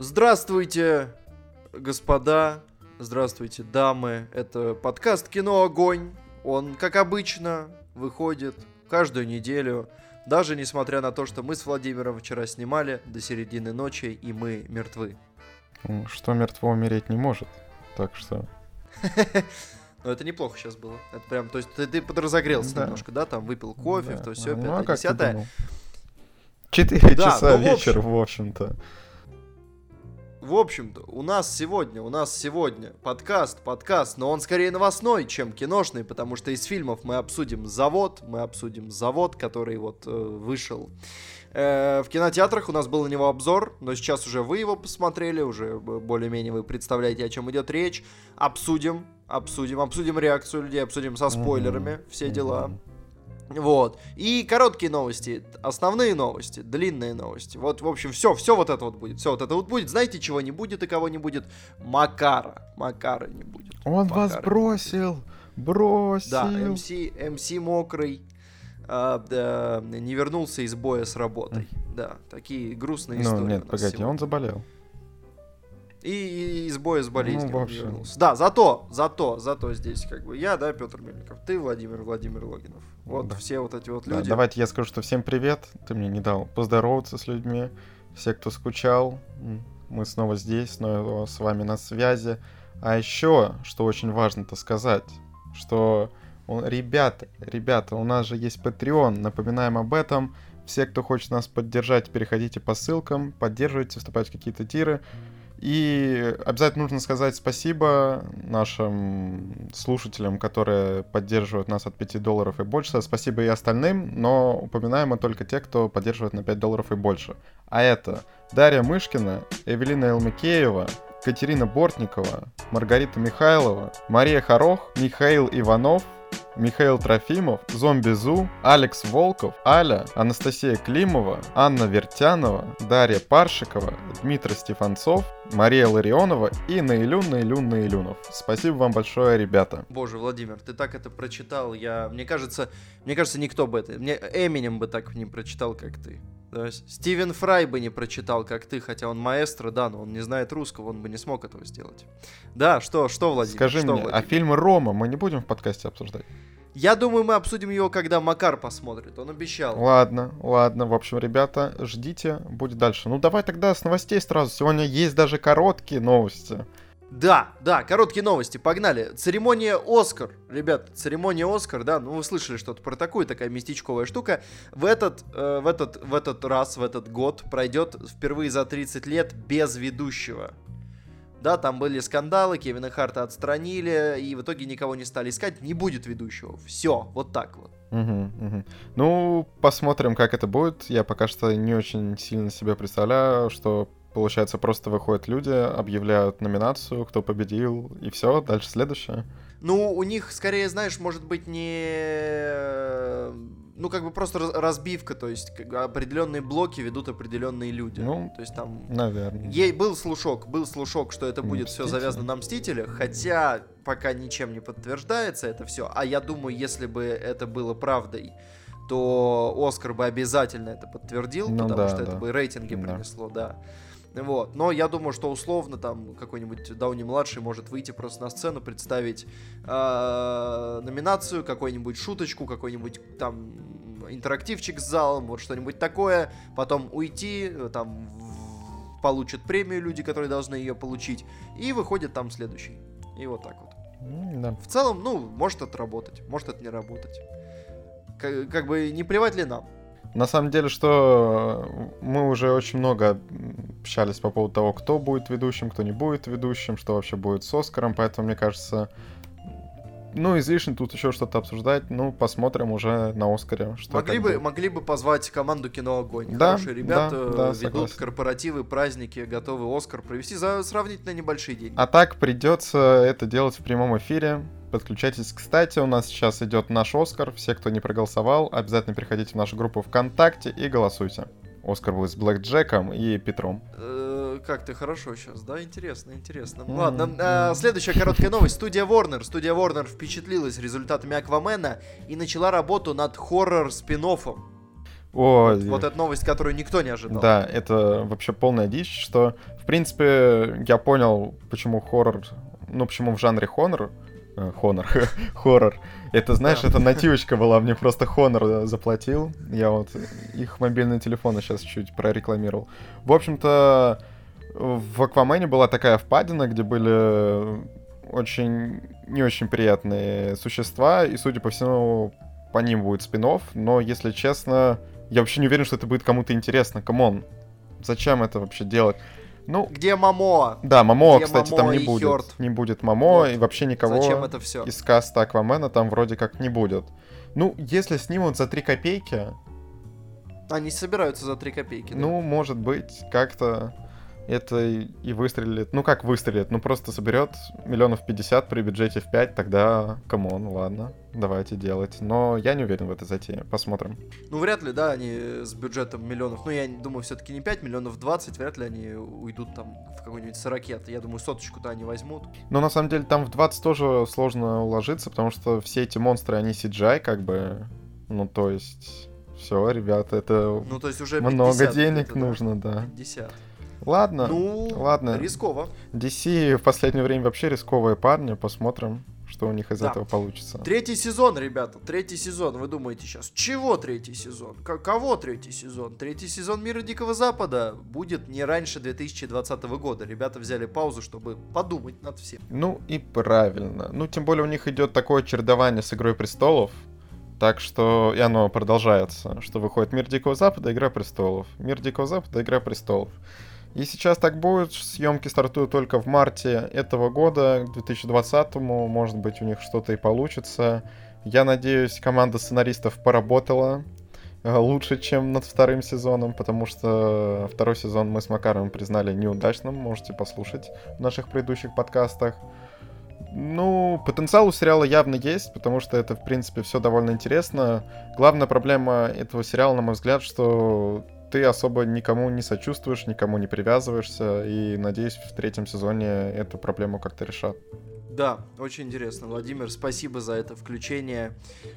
Здравствуйте, господа, здравствуйте, дамы. Это подкаст «Кино Огонь». Он, как обычно, выходит каждую неделю. Даже несмотря на то, что мы с Владимиром вчера снимали до середины ночи, и мы мертвы. Ну, Что мертво умереть не может. Так что... Но это неплохо сейчас было. Это прям, то есть ты, ты подразогрелся Да. немножко, да? Там выпил кофе, да. то все, Ну, пятое, а десятое. Четыре Да, часа ну, вечера, в общем-то. В общем-то, у нас сегодня, у нас сегодня подкаст, подкаст, но он скорее новостной, чем киношный, потому что из фильмов мы обсудим «Завод», мы обсудим «Завод», который вот э, вышел. Э, в кинотеатрах у нас был на него обзор, но сейчас уже вы его посмотрели, уже более-менее вы представляете, о чем идет речь. Обсудим, обсудим, обсудим реакцию людей, обсудим со спойлерами все дела. Мгм. Вот. И короткие новости, основные новости, длинные новости. Вот, в общем, все, все вот это вот будет. Все вот это вот будет. Знаете, чего не будет и кого не будет? Макара. Макара не будет. Он вас Макара. бросил! Бросил! Да, МС, МС мокрый. а, да, не вернулся из боя с работой. Да, такие грустные Ну, истории. нет, погоди, сегодня. он заболел. И, из боя с болезнью Ну, в он общем. вернулся. Да, зато, зато, зато здесь как бы я, да, Петр Мельников, ты, Владимир Владимир Логинов. Вот Да. все вот эти вот Да, люди. давайте я скажу, что всем привет. Ты мне не дал поздороваться с людьми. Все, кто скучал, мы снова здесь, снова с вами на связи. А еще, что очень важно-то сказать, что ребята, ребята, у нас же есть Patreon, напоминаем об этом. Все, кто хочет нас поддержать, переходите по ссылкам, поддерживайте, вступайте в какие-то тиры. И обязательно нужно сказать спасибо нашим слушателям, которые поддерживают нас от 5 долларов и больше. Спасибо и остальным, но упоминаем мы только те, кто поддерживает на 5 долларов и больше. А это Дарья Мышкина, Эвелина Элмикеева, Катерина Бортникова, Маргарита Михайлова, Мария Хорох, Михаил Иванов, Михаил Трофимов, Зомби Зу, Алекс Волков, Аля, Анастасия Климова, Анна Вертянова, Дарья Паршикова, Дмитрий Стефанцов, Мария Ларионова и Наилюн, Наилюн, Наилюнов. Спасибо вам большое, ребята. Боже, Владимир, ты так это прочитал. Я, мне кажется, мне кажется, никто бы это, мне Эминем бы так не прочитал, как ты. То есть Стивен Фрай бы не прочитал, как ты, хотя он маэстро, да, но он не знает русского, он бы не смог этого сделать. Да, что, что, Владимир? Скажи что, мне, а Владимир? фильм «Рома» мы не будем в подкасте обсуждать? Я думаю, мы обсудим его, когда Макар посмотрит. Он обещал. Ладно, ладно. В общем, ребята, ждите, будет дальше. Ну, давай тогда с новостей сразу. Сегодня есть даже короткие новости. Да, да, короткие новости, погнали. Церемония Оскар. Ребят, церемония Оскар, да, ну вы слышали что-то про такую, такая местечковая штука. В этот, э, в этот, в этот раз, в этот год пройдет впервые за 30 лет без ведущего. Да, там были скандалы, Кевина Харта отстранили, и в итоге никого не стали искать, не будет ведущего. Все, вот так вот. Мгм, мгм. Ну, посмотрим, как это будет. Я пока что не очень сильно себе представляю, что получается просто выходят люди, объявляют номинацию, кто победил, и все, дальше следующее. Ну, у них, скорее, знаешь, может быть, не... Ну, как бы просто раз- разбивка, то есть как бы определенные блоки ведут определенные люди. Ну, то есть там... Наверное. Ей был слушок, был слушок, что это будет все завязано на Мстителях, хотя пока ничем не подтверждается это все. А я думаю, если бы это было правдой, то Оскар бы обязательно это подтвердил, Ну потому да, что это да. бы рейтинги Да. принесло, да. Вот. Но я думаю, что условно там какой-нибудь Дауни-младший может выйти просто на сцену, представить э, номинацию, какую-нибудь шуточку, какой-нибудь там интерактивчик с залом, вот что-нибудь такое, потом уйти, э, там получат премию люди, которые должны ее получить, и выходит там следующий. И вот так вот. Да. В целом, ну, может это работать, может это не работать. Как, как бы не плевать ли нам? На самом деле, что мы уже очень много общались по поводу того, кто будет ведущим, кто не будет ведущим, что вообще будет с Оскаром, поэтому, мне кажется, ну, излишне тут еще что-то обсуждать, ну, посмотрим уже на Оскаре, что Могли бы, будет. могли бы позвать команду кино Огонь. Да, Хорошие ребята да, да, ведут согласен. корпоративы, праздники, готовы Оскар провести за сравнительно небольшие деньги. А так придется это делать в прямом эфире. Подключайтесь. Кстати, у нас сейчас идет наш Оскар. Все, кто не проголосовал, обязательно переходите в нашу группу ВКонтакте и голосуйте. Оскар был с Блэк Джеком и Петром. Э, Как ты хорошо сейчас, да? Интересно, интересно. Мгм, Ладно, э, следующая короткая новость. Студия Warner. Студия Warner впечатлилась результатами Аквамена и начала работу над хоррор спин Ой, Вот эта новость, которую никто не ожидал. Да, это вообще полная дичь, что в принципе, я понял, почему хоррор, ну, почему в жанре хоррор, э, Хонор, хоррор. Это, знаешь, это нативочка была, мне просто Хонор заплатил. Я вот их мобильные телефоны сейчас чуть прорекламировал. В общем-то, в Аквамене была такая впадина, где были очень не очень приятные существа, и, судя по всему, по ним будет спин-офф, но, если честно, я вообще не уверен, что это будет кому-то интересно. Come on, зачем это вообще делать? Ну, где Момоа? Да, Момоа, кстати, Момоа там не будет. Хёрд. Не будет Момоа, вот. и вообще никого Зачем это все? из каста Аквамена там вроде как не будет. Ну, если снимут за 3 копейки... Они собираются за 3 копейки, да? Ну, может быть, как-то это и выстрелит. Ну как выстрелит? Ну просто соберет миллионов пятьдесят при бюджете в 5, тогда, come on, ладно, давайте делать. Но я не уверен в этой затее, посмотрим. Ну вряд ли, да, они с бюджетом миллионов, ну я думаю, все-таки не 5 миллионов, 20, вряд ли они уйдут там в какой-нибудь сорокет. Я думаю, соточку-то они возьмут. Ну на самом деле там в 20 тоже сложно уложиться, потому что все эти монстры, они CGI как бы, ну то есть... Все, ребята, это ну, то есть уже много денег нужно, да. 50. Ладно, ну, ладно. Рисково. DC в последнее время вообще рисковые парни. Посмотрим, что у них из да. этого получится. Третий сезон, ребята, третий сезон. Вы думаете сейчас, чего третий сезон? К- кого третий сезон? Третий сезон Мира Дикого Запада будет не раньше 2020 года. Ребята взяли паузу, чтобы подумать над всем. Ну и правильно. Ну, тем более у них идет такое чередование с Игрой Престолов. Так что и оно продолжается, что выходит Мир Дикого Запада, Игра Престолов. Мир Дикого Запада, Игра Престолов. И сейчас так будет. Съемки стартуют только в марте этого года, к 2020-му. Может быть, у них что-то и получится. Я надеюсь, команда сценаристов поработала э, лучше, чем над вторым сезоном, потому что второй сезон мы с Макаром признали неудачным. Можете послушать в наших предыдущих подкастах. Ну, потенциал у сериала явно есть, потому что это, в принципе, все довольно интересно. Главная проблема этого сериала, на мой взгляд, что ты особо никому не сочувствуешь, никому не привязываешься, и надеюсь, в третьем сезоне эту проблему как-то решат. Да, очень интересно, Владимир, спасибо за это включение.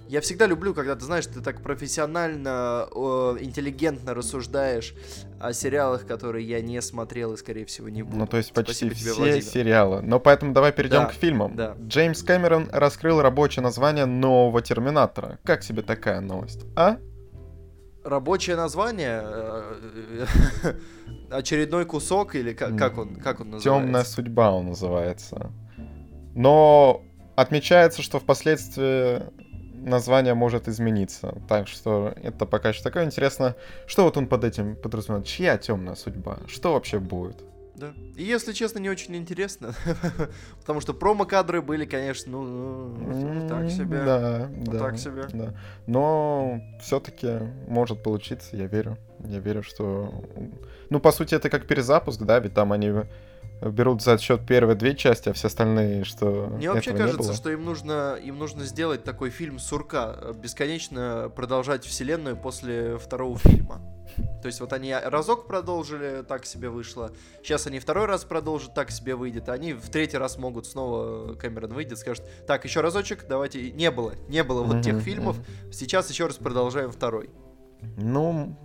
Я всегда люблю, когда ты знаешь, ты так профессионально, э, интеллигентно рассуждаешь о сериалах, которые я не смотрел и, скорее всего, не буду. Ну, то есть почти спасибо все тебе, Владимир. сериалы. Но поэтому давай перейдем да, к фильмам. Да. Джеймс Кэмерон раскрыл рабочее название нового Терминатора. Как тебе такая новость, а? Рабочее название, э, очередной кусок или как, как он как он называется? Темная судьба он называется. Но отмечается, что впоследствии название может измениться. Так что это пока еще такое интересно. Что вот он под этим подразумевает? Чья темная судьба? Что вообще будет? Да. И если честно, не очень интересно. Потому что промо-кадры были, конечно, ну, ну так себе. Да, ну, да. Так себе. Да. Но все-таки может получиться, я верю. Я верю, что... Ну, по сути, это как перезапуск, да, ведь там они берут за счет первые две части, а все остальные, что Мне вообще кажется, что им нужно, им нужно сделать такой фильм сурка, бесконечно продолжать вселенную после второго фильма. То есть вот они разок продолжили, так себе вышло. Сейчас они второй раз продолжат, так себе выйдет. Они в третий раз могут снова Кэмерон выйдет, скажет, так, еще разочек, давайте. Не было, не было вот тех фильмов. Сейчас еще раз продолжаем второй. Ну,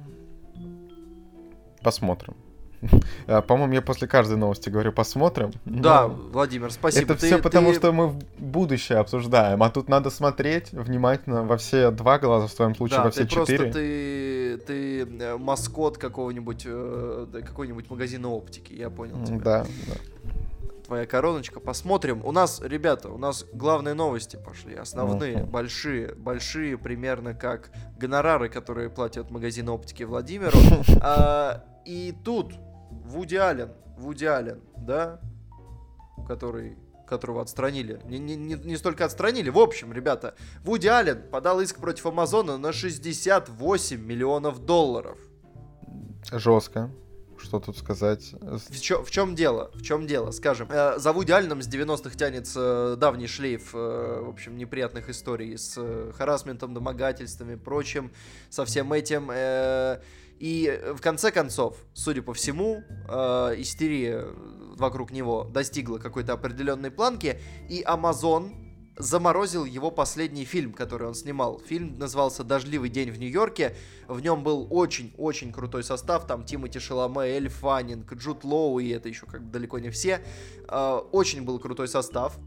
посмотрим. А, по-моему, я после каждой новости говорю, посмотрим. Да, Владимир, спасибо. Это ты, все потому, ты... что мы в будущее обсуждаем, а тут надо смотреть внимательно во все два глаза, в твоем случае да, во все ты четыре. Просто ты, ты э, маскот какого-нибудь э, какой-нибудь магазина оптики, я понял тебя. Да, да твоя короночка. Посмотрим. У нас, ребята, у нас главные новости пошли. Основные, uh-huh. большие, большие, примерно как гонорары, которые платят магазин оптики Владимиру. И тут Вуди Аллен, Вуди Аллен, да, который которого отстранили. Не, не, не, не столько отстранили. В общем, ребята, Вуди Аллен подал иск против Амазона на 68 миллионов долларов. Жестко. Что тут сказать? В, чё, в чем дело? В чем дело? Скажем, э, за Вуди Алленом с 90-х тянется э, давний шлейф, э, в общем, неприятных историй с э, харасментом, домогательствами, прочим, со всем этим. Э, и в конце концов, судя по всему, э, истерия вокруг него достигла какой-то определенной планки, и Amazon заморозил его последний фильм, который он снимал. Фильм назывался «Дождливый день в Нью-Йорке». В нем был очень-очень крутой состав. Там Тимоти Шаломе, Эль Фаннинг, Джуд Лоу, и это еще как бы далеко не все. Э, очень был крутой состав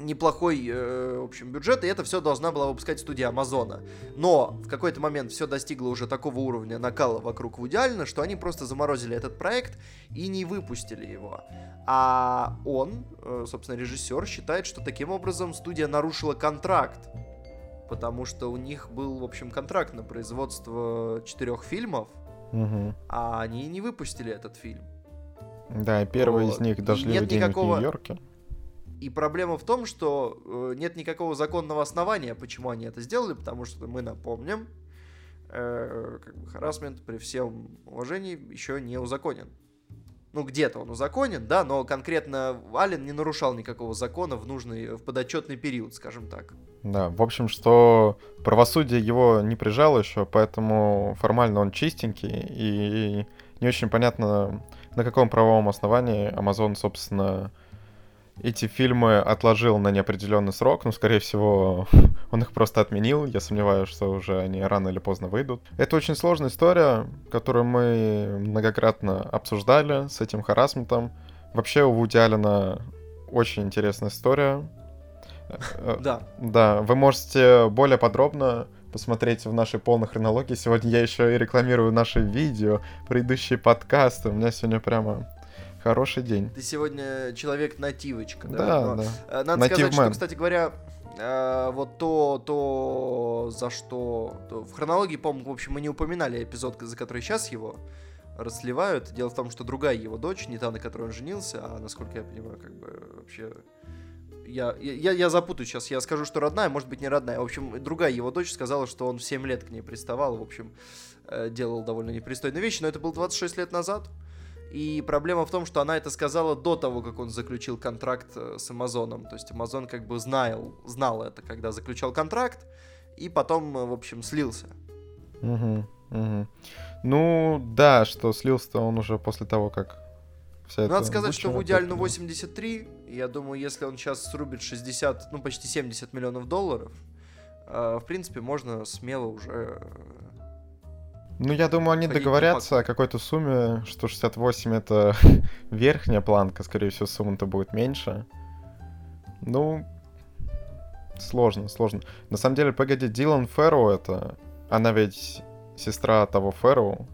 неплохой, э, в общем, бюджет, и это все должна была выпускать студия Амазона. Но в какой-то момент все достигло уже такого уровня накала вокруг Вуди Аллена, что они просто заморозили этот проект и не выпустили его. А он, э, собственно, режиссер, считает, что таким образом студия нарушила контракт. Потому что у них был, в общем, контракт на производство четырех фильмов, Угу. а они не выпустили этот фильм. Да, первый Вот. из них И «Дождливый нет никакого- в Нью-Йорке». И проблема в том, что э, нет никакого законного основания, почему они это сделали, потому что мы напомним, э, как бы харасмент при всем уважении еще не узаконен. Ну, где-то он узаконен, да, но конкретно Ален не нарушал никакого закона в нужный, в подотчетный период, скажем так. Да, в общем, что правосудие его не прижало еще, поэтому формально он чистенький, и не очень понятно, на каком правовом основании Amazon, собственно, эти фильмы отложил на неопределенный срок. Ну, скорее всего, он их просто отменил. Я сомневаюсь, что уже они рано или поздно выйдут. Это очень сложная история, которую мы многократно обсуждали с этим харасментом. Вообще у Вуди Аллена очень интересная история. Э, Да. да, вы можете более подробно посмотреть в нашей полной хронологии. Сегодня я еще и рекламирую наши видео, предыдущие подкасты. У меня сегодня прямо хороший день. Ты сегодня человек-нативочка, да? Да, Но, да. э, Надо Native сказать, что, man. кстати говоря, э, вот то, то, за что... то в хронологии, по-моему, в общем, мы не упоминали эпизод, за который сейчас его расливают. Дело в том, что другая его дочь, не та, на которой он женился, а, насколько я понимаю, как бы вообще... Я, я, я запутаю сейчас, я скажу, что родная, может быть, не родная. В общем, другая его дочь сказала, что он в 7 лет к ней приставал, в общем, э, делал довольно непристойные вещи, но это было 26 лет назад. И проблема в том, что она это сказала до того, как он заключил контракт э, с Амазоном. То есть Амазон как бы знал, знал это, когда заключал контракт, и потом, э, в общем, слился. Мгм, мгм. Ну, да, что слился он уже после того, как вся Надо сказать, что в выкинула. 83, и я думаю, если он сейчас срубит 60, ну почти 70 миллионов долларов, э, в принципе, можно смело уже... Ну, я думаю, они договорятся о какой-то сумме, что 68 это верхняя планка, скорее всего, сумма-то будет меньше. Ну, сложно, сложно. На самом деле, погоди, Дилан Фэрроу это... Она ведь сестра того Фэрроу,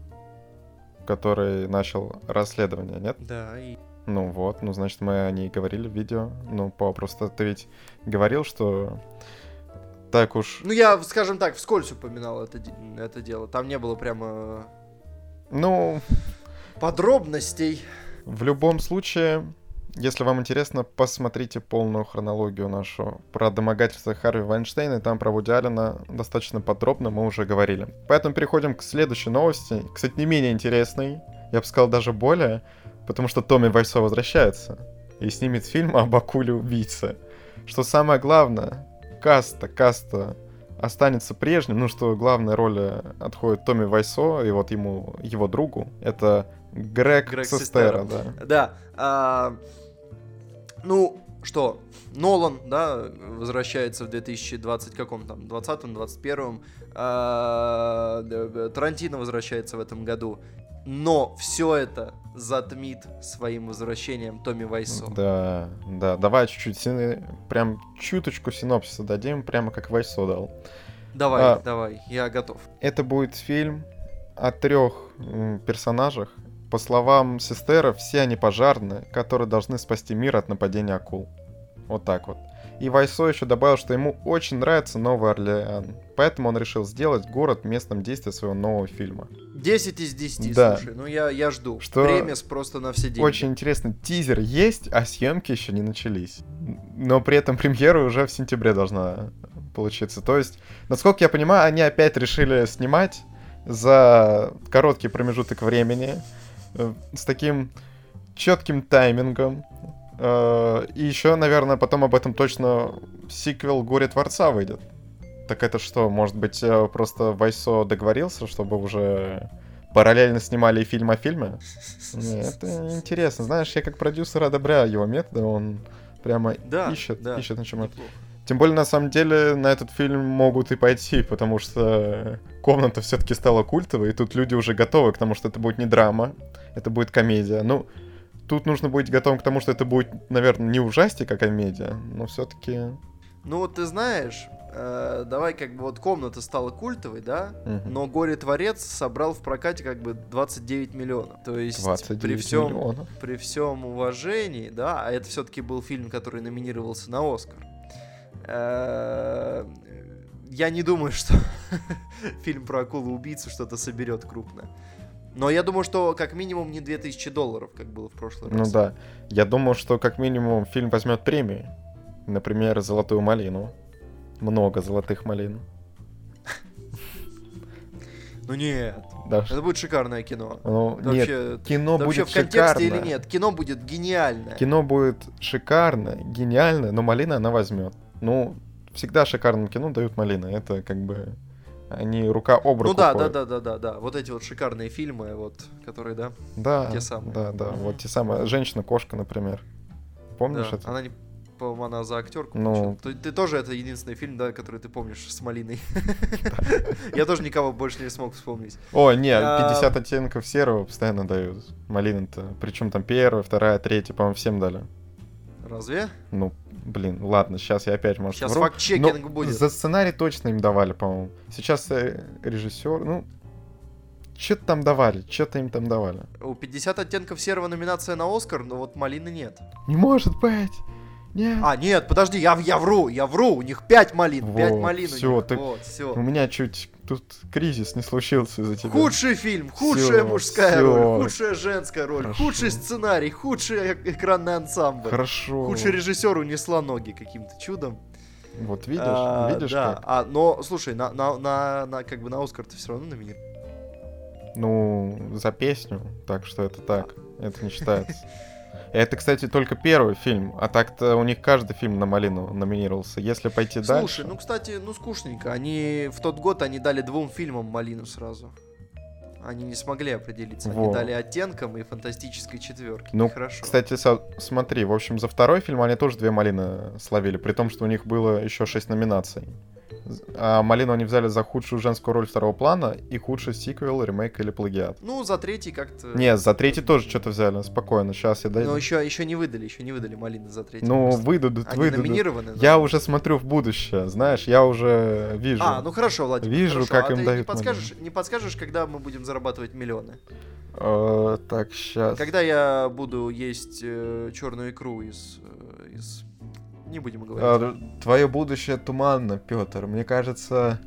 который начал расследование, нет? Да, и... Ну вот, ну значит мы о ней говорили в видео. Ну, по просто ты ведь говорил, что так уж... Ну, я, скажем так, вскользь упоминал это, это дело. Там не было прямо Ну, подробностей. В любом случае, если вам интересно, посмотрите полную хронологию нашу про домогательство Харви Вайнштейна, и там про Вуди Аллена достаточно подробно мы уже говорили. Поэтому переходим к следующей новости, кстати, не менее интересной, я бы сказал даже более, потому что Томми Вайсо возвращается и снимет фильм об акуле-убийце. Что самое главное, каста, каста останется прежним, ну что главная роль э, отходит Томми Вайсо и вот ему, его другу, это Грег, Грег Сестера, Сестера. да. Да. а, ну, что, Нолан, да, возвращается в 2020 каком там, 20-м, 21-м. а, Тарантино возвращается в этом году. Но все это затмит своим возвращением Томми Вайсо. Да, да, давай чуть-чуть, прям чуточку синопсиса дадим, прямо как Вайсо дал. Давай, А. давай, я готов. Это будет фильм о трех персонажах. По словам Сестера, все они пожарные, которые должны спасти мир от нападения акул. Вот так вот. И Вайсо еще добавил, что ему очень нравится Новый Орлеан. Поэтому он решил сделать город местом действия своего нового фильма. 10 из 10, Да. слушай, ну я, я жду. Что- Премис просто на все деньги. Очень интересно, тизер есть, а съемки еще не начались. Но при этом премьера уже в сентябре должна получиться. То есть, насколько я понимаю, они опять решили снимать за короткий промежуток времени э, с таким четким таймингом. Э, И еще, наверное, потом об этом точно сиквел «Горе Творца» выйдет. Так это что, может быть, э, просто Вайсо договорился, чтобы уже параллельно снимали фильм о фильме? Не, это интересно. Знаешь, я как продюсер одобряю его методы, он прямо Да, ищет, да. ищет на чем это. Тем более, на самом деле, на этот фильм могут и пойти, потому что комната все-таки стала культовой, и тут люди уже готовы к тому, что это будет не драма, это будет комедия. Ну, тут нужно быть готовым к тому, что это будет, наверное, не ужастик, а комедия, но все-таки... Ну вот ты знаешь, э, давай как бы вот комната стала культовой, да, Мгм. но Горе-творец собрал в прокате как бы 29 миллионов. То есть 29 при всем миллионов. при всем уважении, да, а это все-таки был фильм, который номинировался на Оскар. Э, Я не думаю, что фильм про акулу-убийцу что-то соберет крупно. Но я думаю, что как минимум не 2000 долларов, как было в прошлый Ну раз. да. Я думал, что как минимум фильм возьмет премии. Например, «Золотую малину». Много золотых малин. Ну нет, Да, это будет шикарное кино. ну, Это нет, вообще, кино да вообще будет в контексте или нет? Кино будет гениальное. Кино будет шикарно, гениально, но малина она возьмет. Ну, всегда шикарным кино дают малины. Это как бы они рука об руку Ну да, да, ходят. да, да, да, да. Вот эти вот шикарные фильмы, вот, которые, да. Да, те самые. да, да. Вот те самые. Женщина-кошка, например. Помнишь да. это? Она не, по-моему, она за актерку. Ну. Ты, ты тоже это единственный фильм, да, который ты помнишь с Малиной. Я тоже никого больше не смог вспомнить. О, нет, А, 50 оттенков серого постоянно дают. Малины-то. Причем там первая, вторая, третья, по-моему, всем дали. Разве? Ну, блин, ладно, сейчас я опять, может, Сейчас вру. факт-чекинг Но будет. За сценарий точно им давали, по-моему. Сейчас э, режиссер, ну, что-то там давали, что-то им там давали. У 50 оттенков серого номинация на Оскар, но вот Малины нет. Не может быть! Нет! А, нет, подожди, я, я вру, я вру, у них 5 малин, 5 Вот, малин у всё, них. ты- Вот, все. У меня чуть тут кризис не случился из-за тебя. Худший фильм, худшая Всё, мужская всё. роль, худшая женская роль, Хорошо. худший сценарий, худший э- экранный ансамбль. Хорошо. Худший режиссер унесла ноги каким-то чудом. Вот видишь, А, видишь да. как? А, но, слушай, на, на, на, на- как бы на Оскар ты все равно номинирован. Ну, за песню, так что это так, это не считается. Это, кстати, только первый фильм, а так-то у них каждый фильм на малину номинировался. Если пойти Слушай, дальше... ну, кстати, ну, скучненько. Они в тот год они дали двум фильмам малину сразу. Они не смогли определиться. Они Во. дали оттенкам и фантастической четверке. Ну, Хорошо. Кстати, со- смотри, в общем, за второй фильм они тоже две малины словили, при том, что у них было еще шесть номинаций. А малину они взяли за худшую женскую роль второго плана и худший сиквел, ремейк или плагиат. Ну, за третий как-то... Не, за третий тоже что-то взяли, спокойно, сейчас я дойду. Но еще, еще не выдали, еще не выдали малины за третий. Ну, просто. выдадут, Они выдадут. номинированы. но- Я уже смотрю в будущее, знаешь, я уже вижу. А, ну хорошо, Владимир. Вижу, хорошо. как а им дают не подскажешь, не подскажешь, когда мы будем зарабатывать миллионы? Э, так, сейчас. Когда я буду есть черную икру из, э, из... Не будем говорить. Твое будущее туманно, Петр. Мне кажется,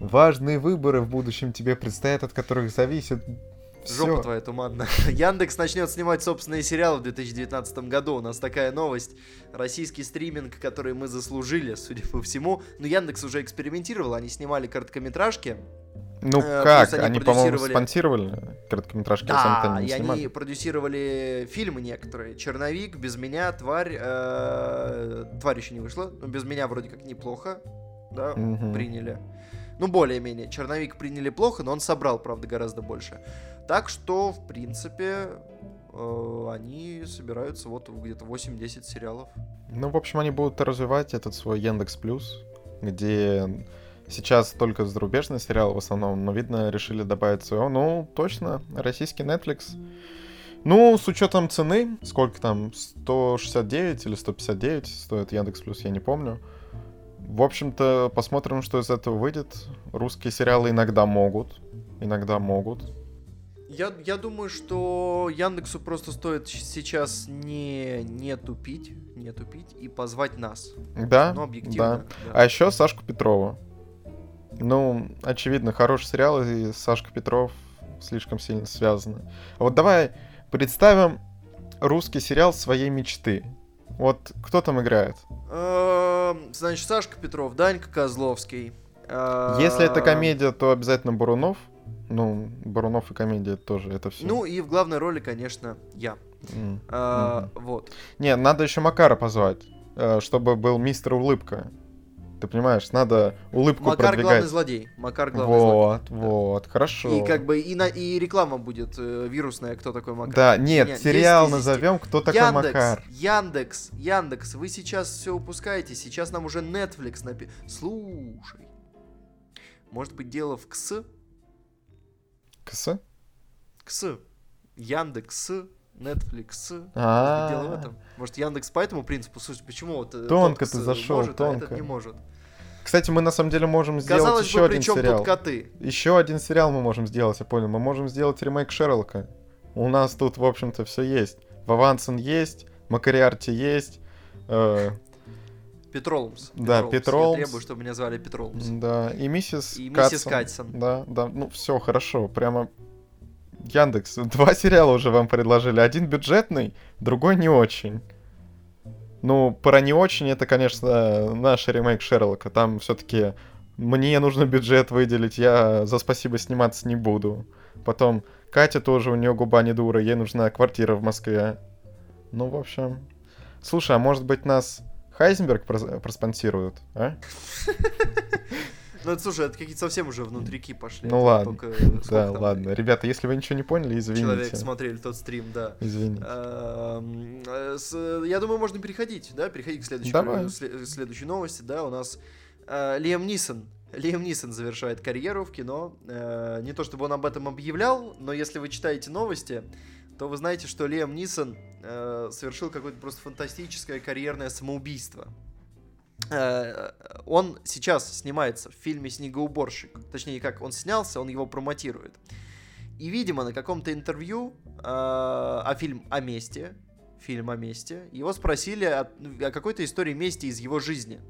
важные выборы в будущем тебе предстоят, от которых зависит Жопа все. твоя туманная. Яндекс начнет снимать собственные сериалы в 2019 году. У нас такая новость. Российский стриминг, который мы заслужили, судя по всему. Но Яндекс уже экспериментировал. Они снимали короткометражки. Ну Э, как? они Они, по-моему, продюсировали- спонсировали короткометражки, а Да, не и снимали. они продюсировали фильмы некоторые. Черновик, без меня, тварь. э, Тварь еще не вышла. Но без меня вроде как неплохо. Да, Мгм. приняли. Ну, более-менее. Черновик приняли плохо, но он собрал, правда, гораздо больше. Так что, в принципе, э, они собираются вот где-то 8-10 сериалов. Ну, в общем, они будут развивать этот свой Яндекс Плюс, где сейчас только зарубежные сериалы в основном, но, видно, решили добавить своего. Ну, точно, российский Netflix. Ну, с учетом цены, сколько там, 169 или 159 стоит Яндекс Плюс, я не помню. В общем-то, посмотрим, что из этого выйдет. Русские сериалы иногда могут, иногда могут. Я, я думаю, что Яндексу просто стоит сейчас не, не тупить, не тупить и позвать нас. Да, Ну, объективно. да. да. А еще Сашку Петрова. Ну, очевидно, хороший сериал, и Сашка Петров слишком сильно связаны. А Вот давай представим русский сериал своей мечты. Вот кто там играет? Эм, Значит, Сашка Петров, Данька Козловский. Если это комедия, то обязательно Бурунов. Ну, Бурунов и комедия тоже, это все. Ну и в главной роли, конечно, я. Э, Вот. Не, надо еще Макара позвать, э, чтобы был мистер Улыбка. Ты понимаешь, надо улыбку Макар продвигать. главный злодей. Макар главный Вот, злодей. Да. вот, хорошо. И как бы и, на, и реклама будет э, вирусная, кто такой Макар. Да, нет, Нет, сериал 10 из 10. назовем, кто такой Яндекс, Макар. Яндекс, Яндекс, вы сейчас все упускаете, сейчас нам уже Netflix напи... Слушай, может быть дело в КС? КС? КС. Яндекс, Netflix. Может быть, А, дело в этом. Может, Яндекс по этому принципу, слушай, почему вот э, Тонко ты зашел, может, а этот тонко. не может? Кстати, мы на самом деле можем сделать Казалось еще бы, один при чем сериал. тут коты? Еще один сериал мы можем сделать, я понял. Мы можем сделать ремейк Шерлока. У нас тут, в общем-то, все есть. Вавансен есть, Макариарти есть. э, Петролмс. Да, Петролмс. Я требую, чтобы меня звали Петролмс. да, и миссис И миссис Катсон. Катсон. Да, да, ну все хорошо, прямо Яндекс, два сериала уже вам предложили. Один бюджетный, другой не очень. Ну, про не очень это, конечно, наш ремейк Шерлока. Там все-таки мне нужно бюджет выделить, я за спасибо сниматься не буду. Потом Катя тоже, у нее губа не дура, ей нужна квартира в Москве. Ну, в общем... Слушай, а может быть нас Хайзенберг прос- проспонсирует, а? Ну, это, слушай, это какие-то совсем уже внутрики пошли. Ну ладно, только Да, там ладно. Ребята, если вы ничего не поняли, извините. Человек смотрели тот стрим, да. Извините. Эм, э, Я думаю, можно переходить, да, переходить к следующей, Давай. сле- следующей новости, да, у нас э, Лиам Нисон. Лиам Нисон завершает карьеру в кино. Э, Не то чтобы он об этом объявлял, но если вы читаете новости, то вы знаете, что Лиам Нисон э, совершил какое-то просто фантастическое карьерное самоубийство. Э, Он сейчас снимается в фильме «Снегоуборщик». Точнее, как он снялся, он его промотирует. И, видимо, на каком-то интервью, э, а фильм о месте, фильм о месте, его спросили о, о какой-то истории мести из его жизни.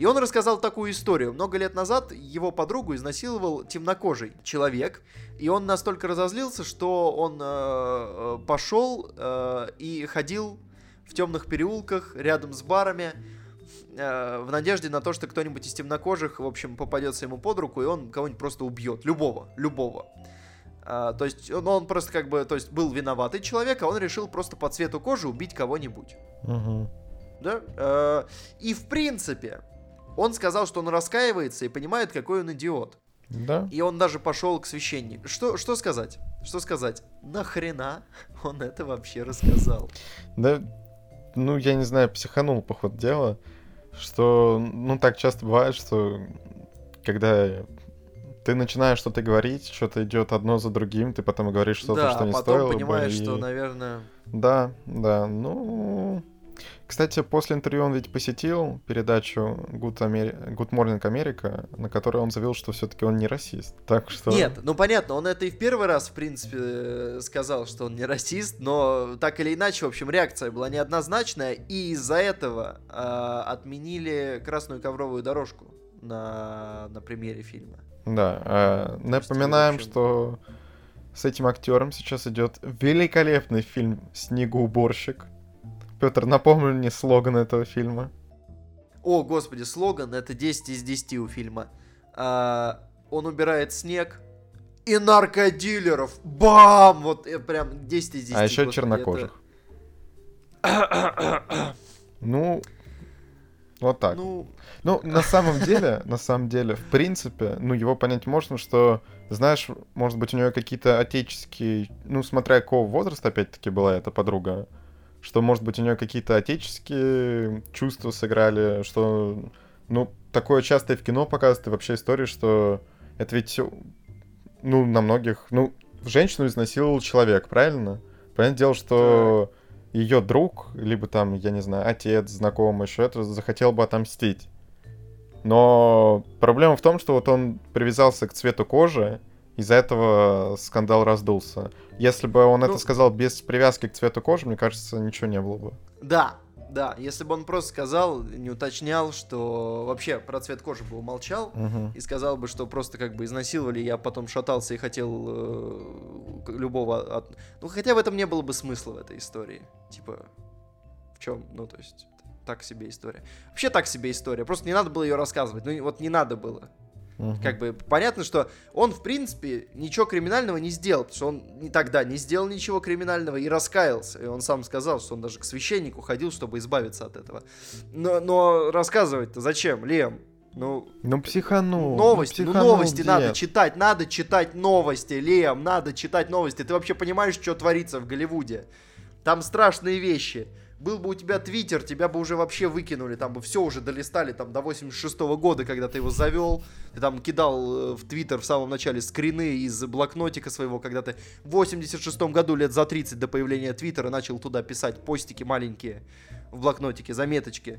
И он рассказал такую историю. Много лет назад его подругу изнасиловал темнокожий человек, и он настолько разозлился, что он э, э, пошел э, и ходил в темных переулках рядом с барами, э, в надежде на то, что кто-нибудь из темнокожих, в общем, попадется ему под руку, и он кого-нибудь просто убьет. Любого, любого. А, то есть он, он просто как бы, то есть был виноватый человек, а он решил просто по цвету кожи убить кого-нибудь. Мгм. Да? Э, И в принципе, он сказал, что он раскаивается и понимает, какой он идиот. Да. И он даже пошел к священнику. Что, что сказать? Что сказать? Нахрена он это вообще рассказал? Да, ну, я не знаю, психанул, по ходу дела, что, ну, так часто бывает, что когда ты начинаешь что-то говорить, что-то идет одно за другим, ты потом говоришь что-то, да, что не а потом стоило понимаешь, бы, что, и- наверное... Да, да, ну... Кстати, после интервью он ведь посетил передачу Good, Ameri- Good Morning America, на которой он заявил, что все-таки он не расист. Так что... Нет, ну понятно, он это и в первый раз, в принципе, э, сказал, что он не расист, но так или иначе, в общем, реакция была неоднозначная, и из-за этого э, отменили красную ковровую дорожку на, на премьере фильма. Да, э, напоминаем, общем- что с этим актером сейчас идет великолепный фильм «Снегоуборщик». Петр, напомни мне слоган этого фильма. О, господи, слоган это 10 из 10 у фильма. А, он убирает снег и наркодилеров. Бам! Вот э, прям 10 из 10. а еще господи, чернокожих. это- Ну, вот так. Ну, Ну, на самом деле, на самом деле, в принципе, ну, его понять можно, что, знаешь, может быть, у нее какие-то отеческие, ну, смотря какого возраста, опять-таки, была эта подруга, что, может быть, у нее какие-то отеческие чувства сыграли, что, ну, такое часто и в кино показывают, и вообще истории, что это ведь, ну, на многих, ну, женщину изнасиловал человек, правильно? Понятное дело, что ее друг, либо там, я не знаю, отец, знакомый, еще это, захотел бы отомстить. Но проблема в том, что вот он привязался к цвету кожи, из-за этого скандал раздулся. Если бы он Ну- это сказал без привязки к цвету кожи, мне кажется, ничего не было бы. да, да. Если бы он просто сказал, не уточнял, что вообще про цвет кожи бы умолчал, Мгм. и сказал бы, что просто как бы изнасиловали, я потом шатался и хотел э, любого... от- Ну, хотя в этом не было бы смысла в этой истории. Типа, в чем? Ну, то есть, так себе история. Вообще так себе история. Просто не надо было ее рассказывать. Ну, вот не надо было. Угу. Как бы понятно, что он, в принципе, ничего криминального не сделал, потому что он тогда не сделал ничего криминального и раскаялся. И он сам сказал, что он даже к священнику ходил, чтобы избавиться от этого. Но, но рассказывать-то зачем, Лем? Ну, ну психанул. Новости, ну, психанул, ну новости дед. надо читать, надо читать новости, Лем, надо читать новости. Ты вообще понимаешь, что творится в Голливуде? Там страшные вещи. Был бы у тебя твиттер, тебя бы уже вообще выкинули, там бы все уже долистали там до 86 -го года, когда ты его завел. Ты там кидал э, в твиттер в самом начале скрины из блокнотика своего, когда ты в 86 году, лет за 30 до появления твиттера, начал туда писать постики маленькие в блокнотике, заметочки.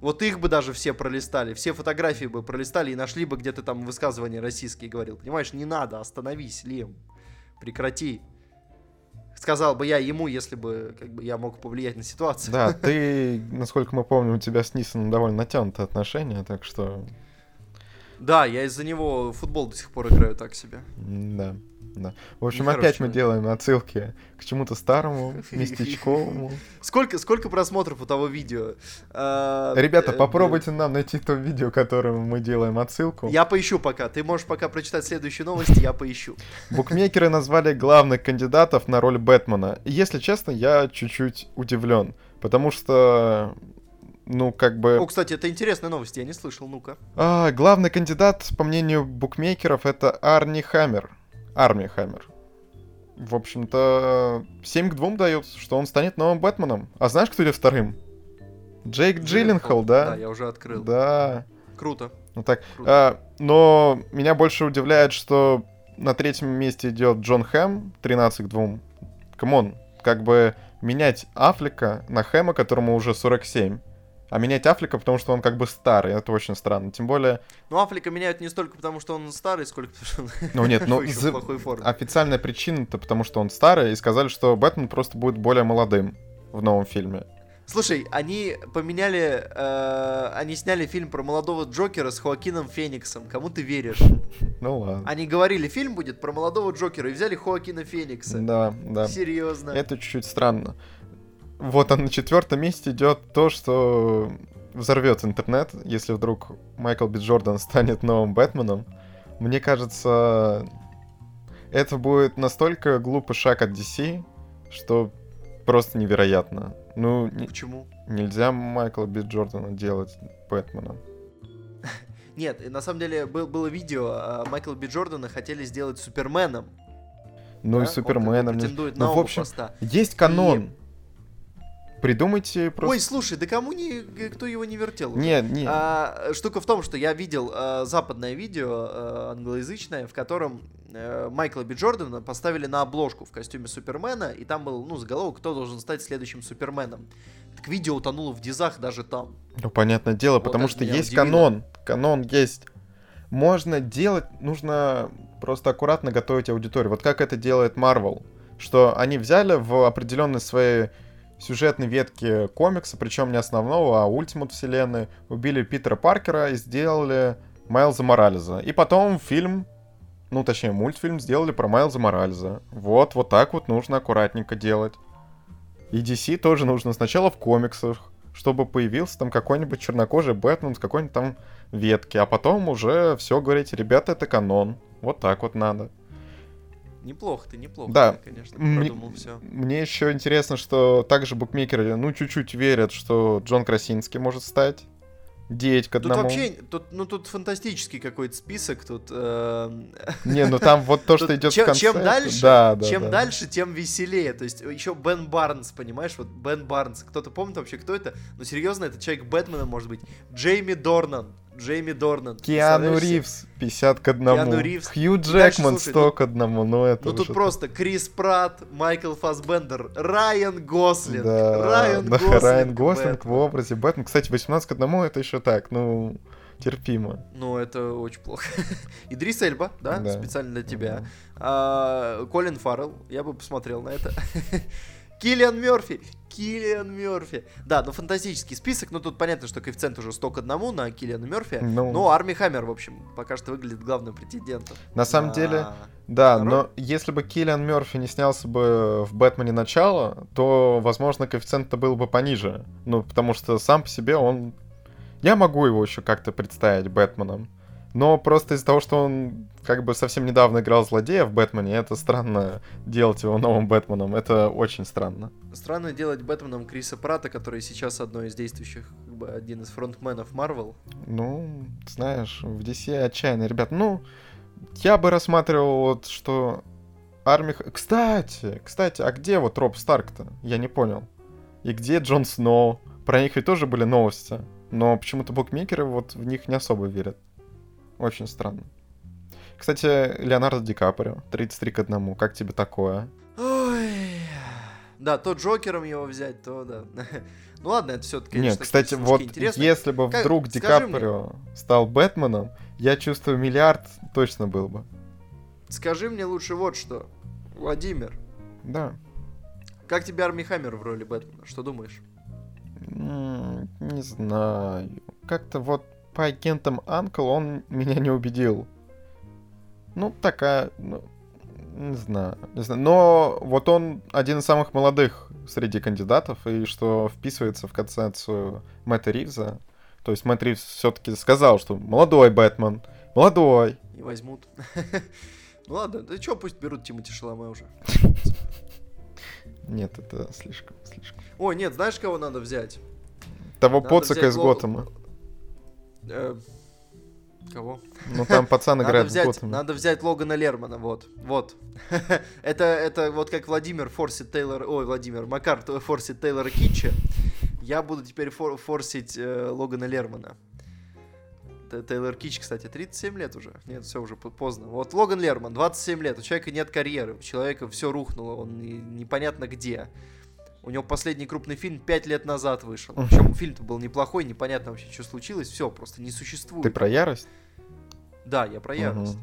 Вот их бы даже все пролистали, все фотографии бы пролистали и нашли бы где-то там высказывания российские, говорил. Понимаешь, не надо, остановись, Лем, прекрати сказал бы я ему, если бы как бы, я мог повлиять на ситуацию. Да, ты, насколько мы помним, у тебя с Нисоном довольно натянутые отношения, так что... Да, я из-за него футбол до сих пор играю так себе. Да. Да. В общем, Нехорошо. опять мы делаем отсылки к чему-то старому, местечковому. Сколько, сколько просмотров у того видео? А, Ребята, э, попробуйте нам найти то видео, которому мы делаем отсылку. Я поищу пока. Ты можешь пока прочитать следующие новости, я поищу. Букмекеры назвали главных кандидатов на роль Бэтмена. И, если честно, я чуть-чуть удивлен. Потому что ну, как бы... О, кстати, это интересная новость, я не слышал, ну-ка. А, главный кандидат, по мнению букмекеров, это Арни Хаммер армия Хаммер. В общем-то, 7 к 2 дает, что он станет новым Бэтменом. А знаешь, кто идет вторым? Джейк Джилленхол, да? Да, я уже открыл. Да. Круто. Ну так. Круто. А, но меня больше удивляет, что на третьем месте идет Джон Хэм, 13 к 2. Come on, как бы менять Афлика на Хэма, которому уже 47 а менять Афлика, потому что он как бы старый. Это очень странно. Тем более... Ну, Афлика меняют не столько потому, что он старый, сколько потому, что он ну, нет, ну, за... плохой форме. Официальная причина-то потому, что он старый, и сказали, что Бэтмен просто будет более молодым в новом фильме. Слушай, они поменяли, э, они сняли фильм про молодого Джокера с Хоакином Фениксом. Кому ты веришь? Ну ладно. Они говорили, фильм будет про молодого Джокера и взяли Хоакина Феникса. Да, да. Серьезно. Это чуть-чуть странно. Вот, а на четвертом месте идет то, что взорвет интернет, если вдруг Майкл Би Джордан станет новым Бэтменом. Мне кажется, это будет настолько глупый шаг от DC, что просто невероятно. Ну, Почему? Нельзя Майкла Би Джордана делать Бэтменом. Нет, на самом деле был, было видео, а Майкла Би Джордана хотели сделать Суперменом. Ну да? и Суперменом. Не... Ну, в общем, поста. есть канон. И Придумайте просто... Ой, слушай, да кому не... Кто его не вертел? Нет, нет. А, штука в том, что я видел а, западное видео а, англоязычное, в котором а, Майкла Би Джордана поставили на обложку в костюме Супермена, и там был, ну, заголовок, кто должен стать следующим Суперменом. Так видео утонуло в дизах даже там. Ну, понятное дело, вот потому что есть удивило. канон. Канон есть. Можно делать, нужно просто аккуратно готовить аудиторию. Вот как это делает Marvel. Что они взяли в определенной своей сюжетной ветки комикса, причем не основного, а ультимат вселенной, убили Питера Паркера и сделали Майлза Морализа. И потом фильм, ну точнее мультфильм сделали про Майлза Морализа. Вот, вот так вот нужно аккуратненько делать. И DC тоже нужно сначала в комиксах, чтобы появился там какой-нибудь чернокожий Бэтмен с какой-нибудь там ветки, а потом уже все говорить, ребята, это канон. Вот так вот надо. Неплохо ты, неплохо. Да. Ты, конечно, продумал все. Мне еще интересно, что также букмекеры, ну, чуть-чуть верят, что Джон Красинский может стать. 9 к одному. Тут вообще, тут, ну тут фантастический какой-то список, тут... Э... Не, ну там вот то, что идет в конце. Чем дальше, да, да, чем да. дальше, тем веселее. То есть еще Бен Барнс, понимаешь, вот Бен Барнс. Кто-то помнит вообще, кто это? Ну серьезно, это человек Бэтмена может быть. Джейми Дорнан. Джейми Дорнан. Киану Ривз 50 к 1. Киану Ривз. Хью Джекман дальше, 100 к 1. Ну, это ну тут просто Крис Пратт, Майкл Фасбендер, Райан Гослинг. Да, Райан да, Гослинг. Райан Гослинг в образе Бэтмена. Кстати, 18 к 1 это еще так, ну, терпимо. Ну, это очень плохо. Идрис Эльба, да, да. специально для тебя. Да. А, Колин Фаррелл, я бы посмотрел на это. Киллиан Мерфи. Киллиан Мерфи. Да, ну фантастический список. Ну тут понятно, что коэффициент уже 100 к 1 на Киллиана Мерфи. Ну, но Арми Хаммер, в общем, пока что выглядит главным претендентом. На самом на... деле, да, на но если бы Киллиан Мерфи не снялся бы в Бэтмене начало, то, возможно, коэффициент-то был бы пониже. Ну, потому что сам по себе он... Я могу его еще как-то представить Бэтменом. Но просто из-за того, что он как бы совсем недавно играл злодея в Бэтмене, это странно делать его новым Бэтменом. Это очень странно. Странно делать Бэтменом Криса Прата, который сейчас одно из действующих, как бы один из фронтменов Марвел. Ну, знаешь, в DC отчаянно, ребят. Ну, я бы рассматривал вот, что армия... Кстати, кстати, а где вот Роб Старк-то? Я не понял. И где Джон Сноу? Про них ведь тоже были новости. Но почему-то букмекеры вот в них не особо верят. Очень странно. Кстати, Леонардо Ди Каприо, 33 к 1. Как тебе такое? Ой. Да, то Джокером его взять, то да. Ну ладно, это все-таки. Нет, кстати, вот интересно. если бы как... вдруг Ди Каприо мне... стал Бэтменом, я чувствую, миллиард точно был бы. Скажи мне лучше вот что, Владимир. Да. Как тебе Арми Хаммер в роли Бэтмена? Что думаешь? Не знаю. Как-то вот по агентам Анкл он меня не убедил. Ну, такая, ну, не знаю, не знаю. Но вот он один из самых молодых среди кандидатов, и что вписывается в концепцию Мэтта Ривза. То есть Мэтт Ривз все-таки сказал, что молодой Бэтмен, молодой. Не возьмут. Ну ладно, да что, пусть берут Тимати Шаломе уже. Нет, это слишком, слишком. Ой, нет, знаешь, кого надо взять? Того поцика из Готэма. Э, кого? Ну там пацан играет надо взять, Надо взять Логана Лермана, вот. Вот. это, это вот как Владимир форсит Тейлор... Ой, Владимир, Макар форсит Тейлора Китча. Я буду теперь фор форсить э, Логана Лермана. Тейлор Кич, кстати, 37 лет уже. Нет, все уже поздно. Вот Логан Лерман, 27 лет. У человека нет карьеры. У человека все рухнуло. Он непонятно где. У него последний крупный фильм 5 лет назад вышел. Причем фильм-то был неплохой, непонятно вообще, что случилось. Все, просто не существует. Ты про ярость? Да, я про ярость.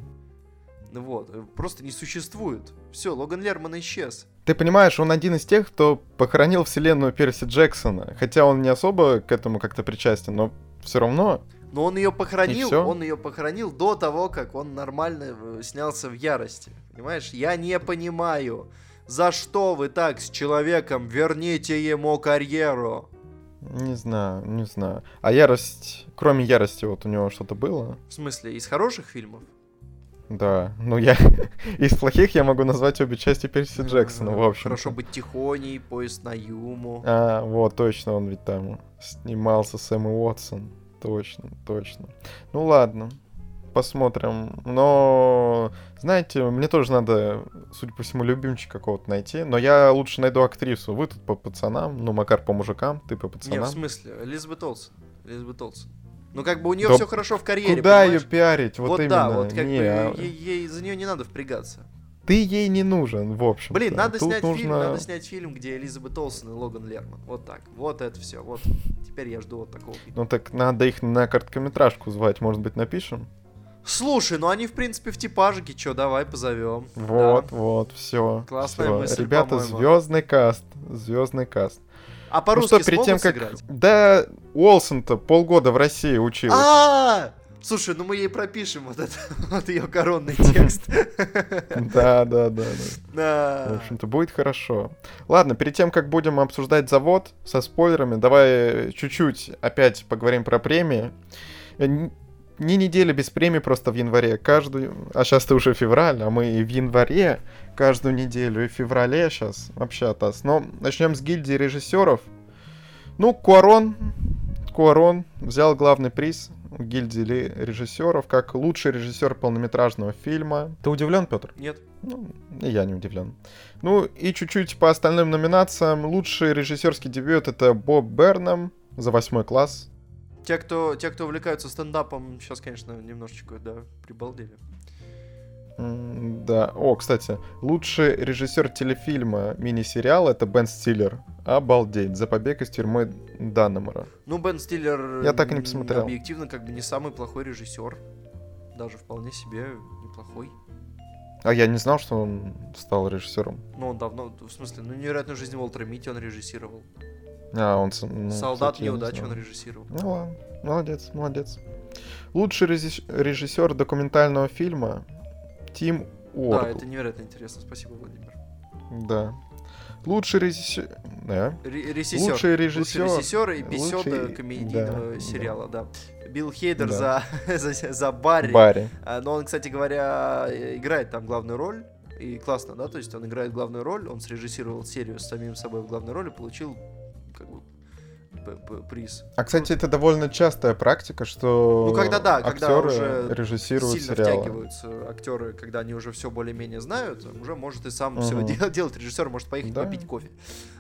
Угу. Вот, просто не существует. Все, Логан Лерман исчез. Ты понимаешь, он один из тех, кто похоронил вселенную Перси Джексона. Хотя он не особо к этому как-то причастен, но все равно. Но он ее похоронил, он ее похоронил до того, как он нормально э, снялся в ярости. Понимаешь? Я не понимаю. За что вы так с человеком? Верните ему карьеру. Не знаю, не знаю. А ярость, кроме ярости, вот у него что-то было? В смысле, из хороших фильмов? Да, ну я из плохих я могу назвать обе части Перси Джексона, в общем. Хорошо быть тихоней, поезд на Юму. А, вот, точно, он ведь там снимался Сэм и Уотсон. Точно, точно. Ну ладно, посмотрим. Но, знаете, мне тоже надо, судя по всему, любимчик какого-то найти. Но я лучше найду актрису. Вы тут по пацанам, ну, Макар по мужикам, ты по пацанам. Не, в смысле, Элизабет Олсен. Элизабет Олсен. Ну, как бы у нее да все хорошо в карьере. Куда понимаешь? ее пиарить? Вот, вот именно. да, вот как не, бы а... ей, ей, за нее не надо впрягаться. Ты ей не нужен, в общем. Блин, надо Тут снять нужно... фильм, надо снять фильм, где Элизабет Олсен и Логан Лерман. Вот так. Вот это все. Вот. Теперь я жду вот такого фильма. Ну так надо их на короткометражку звать, может быть, напишем? Слушай, ну они, в принципе, в типажике, что, давай позовем. Вот, да. вот, все. Классная всё. мысль, Ребята, звездный каст, звездный каст. А по-русски ну что, перед тем, как... Сыграть? Да, Уолсон-то полгода в России учился. А, Слушай, ну мы ей пропишем вот это, вот ее коронный текст. Да, да, да, да. В общем-то, будет хорошо. Ладно, перед тем, как будем обсуждать завод со спойлерами, давай чуть-чуть опять поговорим про премии не неделя без премии просто в январе. Каждую... А сейчас ты уже февраль, а мы и в январе каждую неделю, и в феврале сейчас вообще атас. Но начнем с гильдии режиссеров. Ну, Куарон, Куарон взял главный приз у гильдии режиссеров как лучший режиссер полнометражного фильма. Ты удивлен, Петр? Нет. Ну, и я не удивлен. Ну, и чуть-чуть по остальным номинациям. Лучший режиссерский дебют это Боб Бернам за восьмой класс. Те, кто, те, кто увлекаются стендапом, сейчас, конечно, немножечко, да, прибалдели. Да. О, кстати, лучший режиссер телефильма мини-сериала это Бен Стиллер. Обалдеть. За побег из тюрьмы Даннемора. Ну, Бен Стиллер... Я так и не посмотрел. Объективно, как бы не самый плохой режиссер. Даже вполне себе неплохой. А я не знал, что он стал режиссером. Ну, он давно, в смысле, ну, невероятную жизнь Уолтера Митти он режиссировал. А, он... Ну, Солдат кстати, неудачи он режиссировал. Ну ладно, молодец, молодец. Лучший режиссер документального фильма Тим Уорд. Да, это невероятно интересно. Спасибо, Владимир. Да. Лучший режиссер... Да. Режиссер. Лучший режиссер. Лучший режиссер и эпизода Лучший... комедийного да, сериала, да. да. Билл Хейдер Да. за, за, за Барри. Барри. А, Но он, кстати говоря, э, играет там главную роль. И классно, да, то есть он играет главную роль, он срежиссировал серию с самим собой в главной роли, получил приз. А, кстати, это довольно частая практика, что Ну, когда да, когда актеры уже режиссируют Сильно сериалы. втягиваются актеры, когда они уже все более-менее знают, уже может и сам Мгм. все делать, делать режиссер, может поехать Да. попить кофе.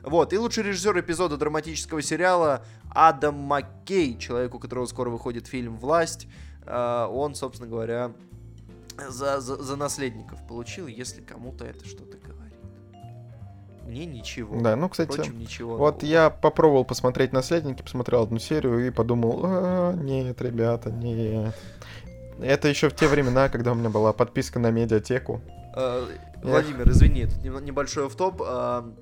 Вот, и лучший режиссер эпизода драматического сериала Адам Маккей, человек, у которого скоро выходит фильм «Власть», А, он, собственно говоря, за, за, за наследников получил, если кому-то это что-то. Мне ничего. Да, ну, кстати, Впрочем, ничего. Вот нового. я попробовал посмотреть «Наследники», посмотрел одну серию и подумал, «А, нет, ребята, нет. Это еще в те времена, когда у меня была подписка на медиатеку. Э, Владимир, извини, тут небольшой офф-топ. А,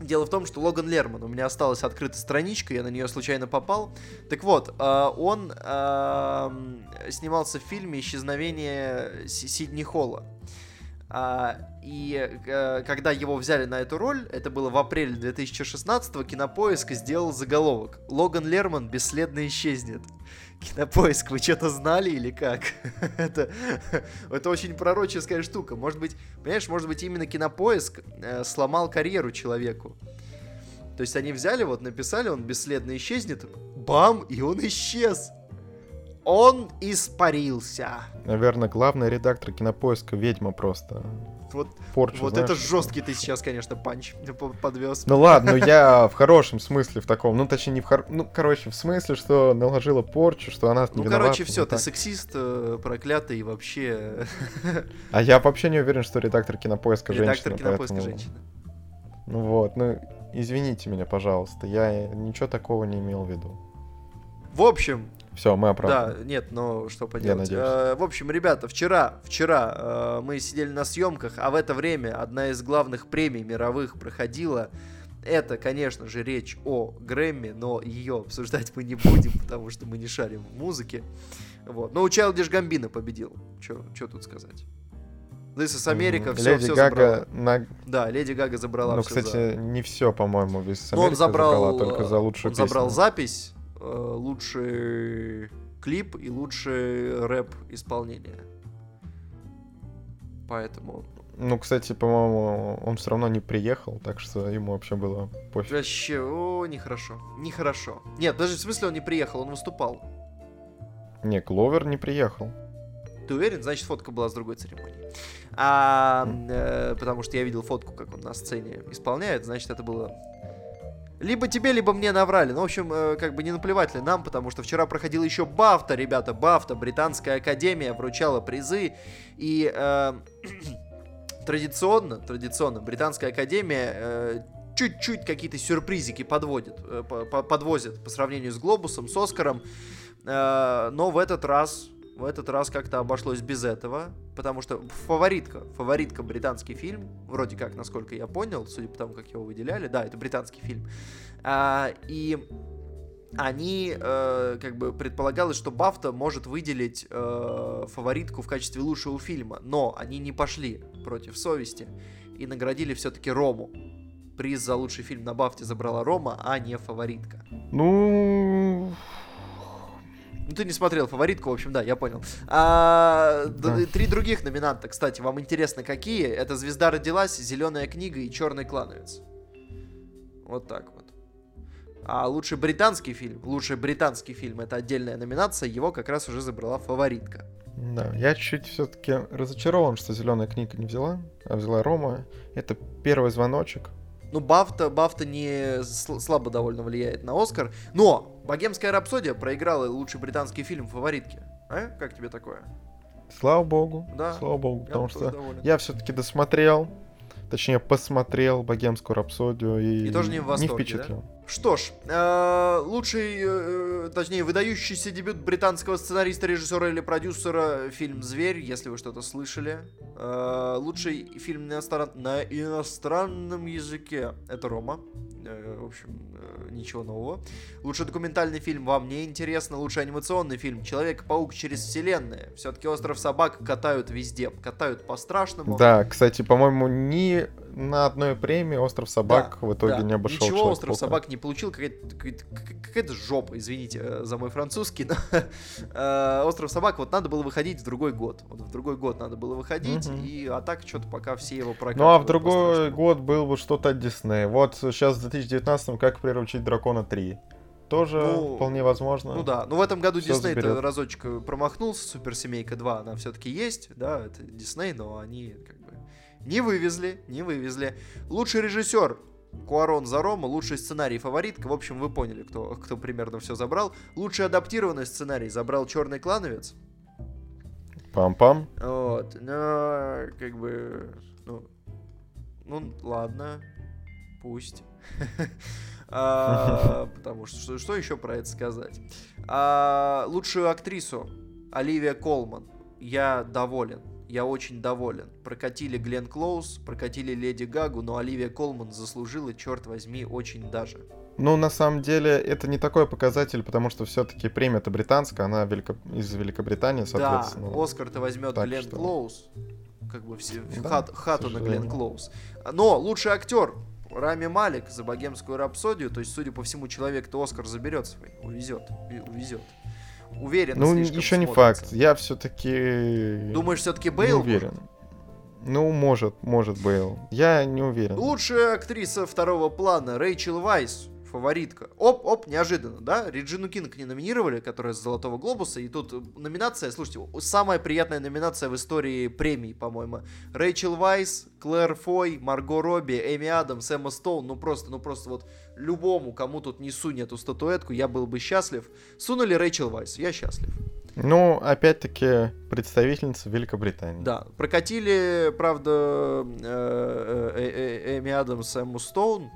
Дело в том, что Логан Лерман, у меня осталась открыта страничка, я на нее случайно попал. Так вот, а, он м, снимался в фильме «Исчезновение Си- Сидни Холла». А, и э, когда его взяли на эту роль, это было в апреле 2016 Кинопоиск сделал заголовок «Логан Лерман бесследно исчезнет». Кинопоиск, вы что-то знали или как? это, это очень пророческая штука. Может быть, понимаешь, может быть, именно Кинопоиск э, сломал карьеру человеку. То есть они взяли, вот написали, он бесследно исчезнет, бам, и он исчез. Он испарился. Наверное, главный редактор кинопоиска ведьма просто. Вот, Порчу, вот знаешь, это жесткий ты сейчас, конечно, панч по- подвез. Ну ладно, ну я в хорошем смысле в таком, ну точнее не в хор... Ну, короче, в смысле, что наложила порчу, что она Ну, не короче, виновата, все, ну, ты так. сексист, э, проклятый и вообще А я вообще не уверен, что редактор кинопоиска редактор женщина. кинопоиска поэтому- женщина. Ну вот, ну извините меня, пожалуйста, я ничего такого не имел в виду. В общем, Все, мы оправданы. Да, нет, но что поделать. надеюсь. Э, в общем, ребята, вчера, вчера э, мы сидели на съемках, а в это время одна из главных премий мировых проходила. Это, конечно же, речь о Грэмми, но ее обсуждать мы не будем, потому что мы не шарим в музыке. Вот. Но у Childish Гамбина победил. Что тут сказать? This is М, все, Леди все Гага на... Да, Леди Гага забрала Ну, за- кстати, не все, по-моему, весь но он Америка забрал, забрала, только за лучшую он забрал песню. запись, э, лучший клип и лучший рэп исполнение. Поэтому Ну, кстати, по-моему, он все равно не приехал, так что ему вообще было пофиг. вообще, о, нехорошо, нехорошо. Нет, даже в смысле он не приехал, он выступал. Не, Кловер не приехал. Ты уверен? Значит, фотка была с другой церемонии. А, э, потому что я видел фотку, как он на сцене исполняет, значит, это было... Либо тебе, либо мне наврали. Ну, в общем, э, как бы не наплевать ли нам, потому что вчера проходила еще Бафта, ребята, Бафта, Британская Академия вручала призы, и э, традиционно, традиционно, Британская Академия э, чуть-чуть какие-то сюрпризики подводит, э, по- по- подвозит по сравнению с Глобусом, с Оскаром, Э, но в этот раз, в этот раз как-то обошлось без этого, потому что фаворитка, фаворитка британский фильм, вроде как, насколько я понял, судя по тому, как его выделяли, да, это британский фильм, А, и они, э, как бы, предполагалось, что Бафта может выделить э, фаворитку в качестве лучшего фильма, но они не пошли против совести и наградили все-таки Рому. Приз за лучший фильм на Бафте забрала Рома, а не фаворитка. Ну, Ну, ты не смотрел фаворитку, в общем, да, я понял. А, Да. Три других номинанта, кстати, вам интересно какие? Это «Звезда родилась», «Зеленая книга» и «Черный клановец». Вот так вот. А лучший британский фильм, лучший британский фильм, это отдельная номинация, его как раз уже забрала фаворитка. да, я чуть все-таки разочарован, что зеленая книга не взяла, а взяла Рома. Это первый звоночек. Ну, Бафта, Бафта не сл- слабо довольно влияет на Оскар, но «Богемская рапсодия» проиграла лучший британский фильм фаворитки. А? Как тебе такое? Слава богу. Да, Слава богу, Я потому что доволен. я все-таки досмотрел, точнее посмотрел богемскую рапсодию и, И тоже не в восторге, впечатлил. Что ж, э, лучший, э, точнее, выдающийся дебют британского сценариста, режиссера или продюсера фильм «Зверь», если вы что-то слышали. Э, лучший фильм на, иностран- на иностранном языке — это «Рома». В общем, ничего нового. Лучший документальный фильм вам не интересно. Лучший анимационный фильм «Человек-паук через вселенные». Все-таки «Остров собак» катают везде. Катают по-страшному. Да, кстати, по-моему, ни на одной премии «Остров собак» Да, в итоге да. не обошел Ничего «Остров «Человека-паука». собак» не получил, какая-то, какая-то- жопа, извините э, за мой французский, но э, «Остров собак» вот надо было выходить в другой год. Вот в другой год надо было выходить, Мгм. и а так что-то пока все его прокатывают. Ну а в другой год был бы что-то от Диснея. Вот сейчас в 2019 «Как приручить дракона 3». Тоже Ну, вполне возможно. Ну да, ну в этом году Дисней разочек э, промахнулся, Суперсемейка 2, она все-таки есть, да, это Дисней, но они как не вывезли, не вывезли. Лучший режиссер Куарон Зарома, лучший сценарий фаворитка, в общем, вы поняли, кто, кто примерно все забрал. Лучший адаптированный сценарий забрал Черный клановец. Пам-пам. Вот, но как бы, ну, ну ладно, пусть. А, Потому что что- что еще про это сказать? А, Лучшую актрису Оливия Колман. Я доволен. Я очень доволен. Прокатили Глен Клоуз, прокатили Леди Гагу, но Оливия Колман заслужила, черт возьми, очень даже. Ну, на самом деле, это не такой показатель, потому что все-таки премия-то британская, она велико- из Великобритании, Да, соответственно. Оскар-то возьмет так Глен что- Клоуз. Как бы все, Да, хат- хату на Глен. Клоуз. Но лучший актер Рами Малик за богемскую рапсодию. То есть, судя по всему, человек-то Оскар заберет свой. Увезет. Увезет. Уверен, Ну, еще не факт. Я все-таки... Думаешь, все-таки не Бейл? уверен. Ну, может, может Бейл. Я не уверен. Лучшая актриса второго плана Рэйчел Вайс, фаворитка. Оп, оп, неожиданно, да? Реджину Кинг не номинировали, которая с Золотого Глобуса, и тут э, номинация, слушайте, самая приятная номинация в истории премий, по-моему. Рэйчел Вайс, Клэр Фой, Марго Робби, Эми Адамс, Эмма Стоун, ну просто, ну просто вот любому, кому тут не сунь эту статуэтку, я был бы счастлив. Сунули Рэйчел Вайс, я счастлив. Ну, опять-таки, представительница Великобритании. Да, прокатили, правда, э, э, э, Эми Адамс, Эмму Стоун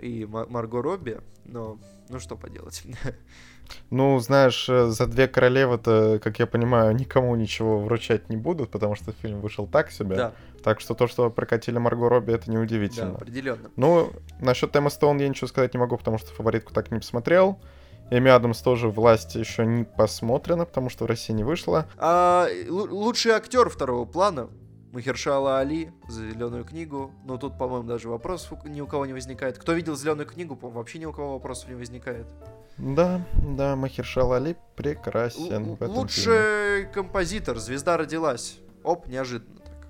и Ма- Марго Робби, но ну что поделать. Ну, знаешь, э, за две королевы-то, как я понимаю, никому ничего вручать не будут, потому что фильм вышел так себе. Да, Так что то, что прокатили Марго Робби, это да, неудивительно. определенно. Ну, насчет Эмма Стоун я ничего сказать не могу, потому что фаворитку так не посмотрел. Эми Адамс тоже власть еще не посмотрена, потому что в России не вышла. А, лу- лучший актер второго плана Махершала Али за зеленую книгу. Ну, тут, по-моему, даже вопросов ни у кого не возникает. Кто видел зеленую книгу, по-моему, вообще ни у кого вопросов не возникает. Да, да, Махершал Али прекрасен Л- в этом фильме. лучший композитор, звезда родилась. Оп, неожиданно так.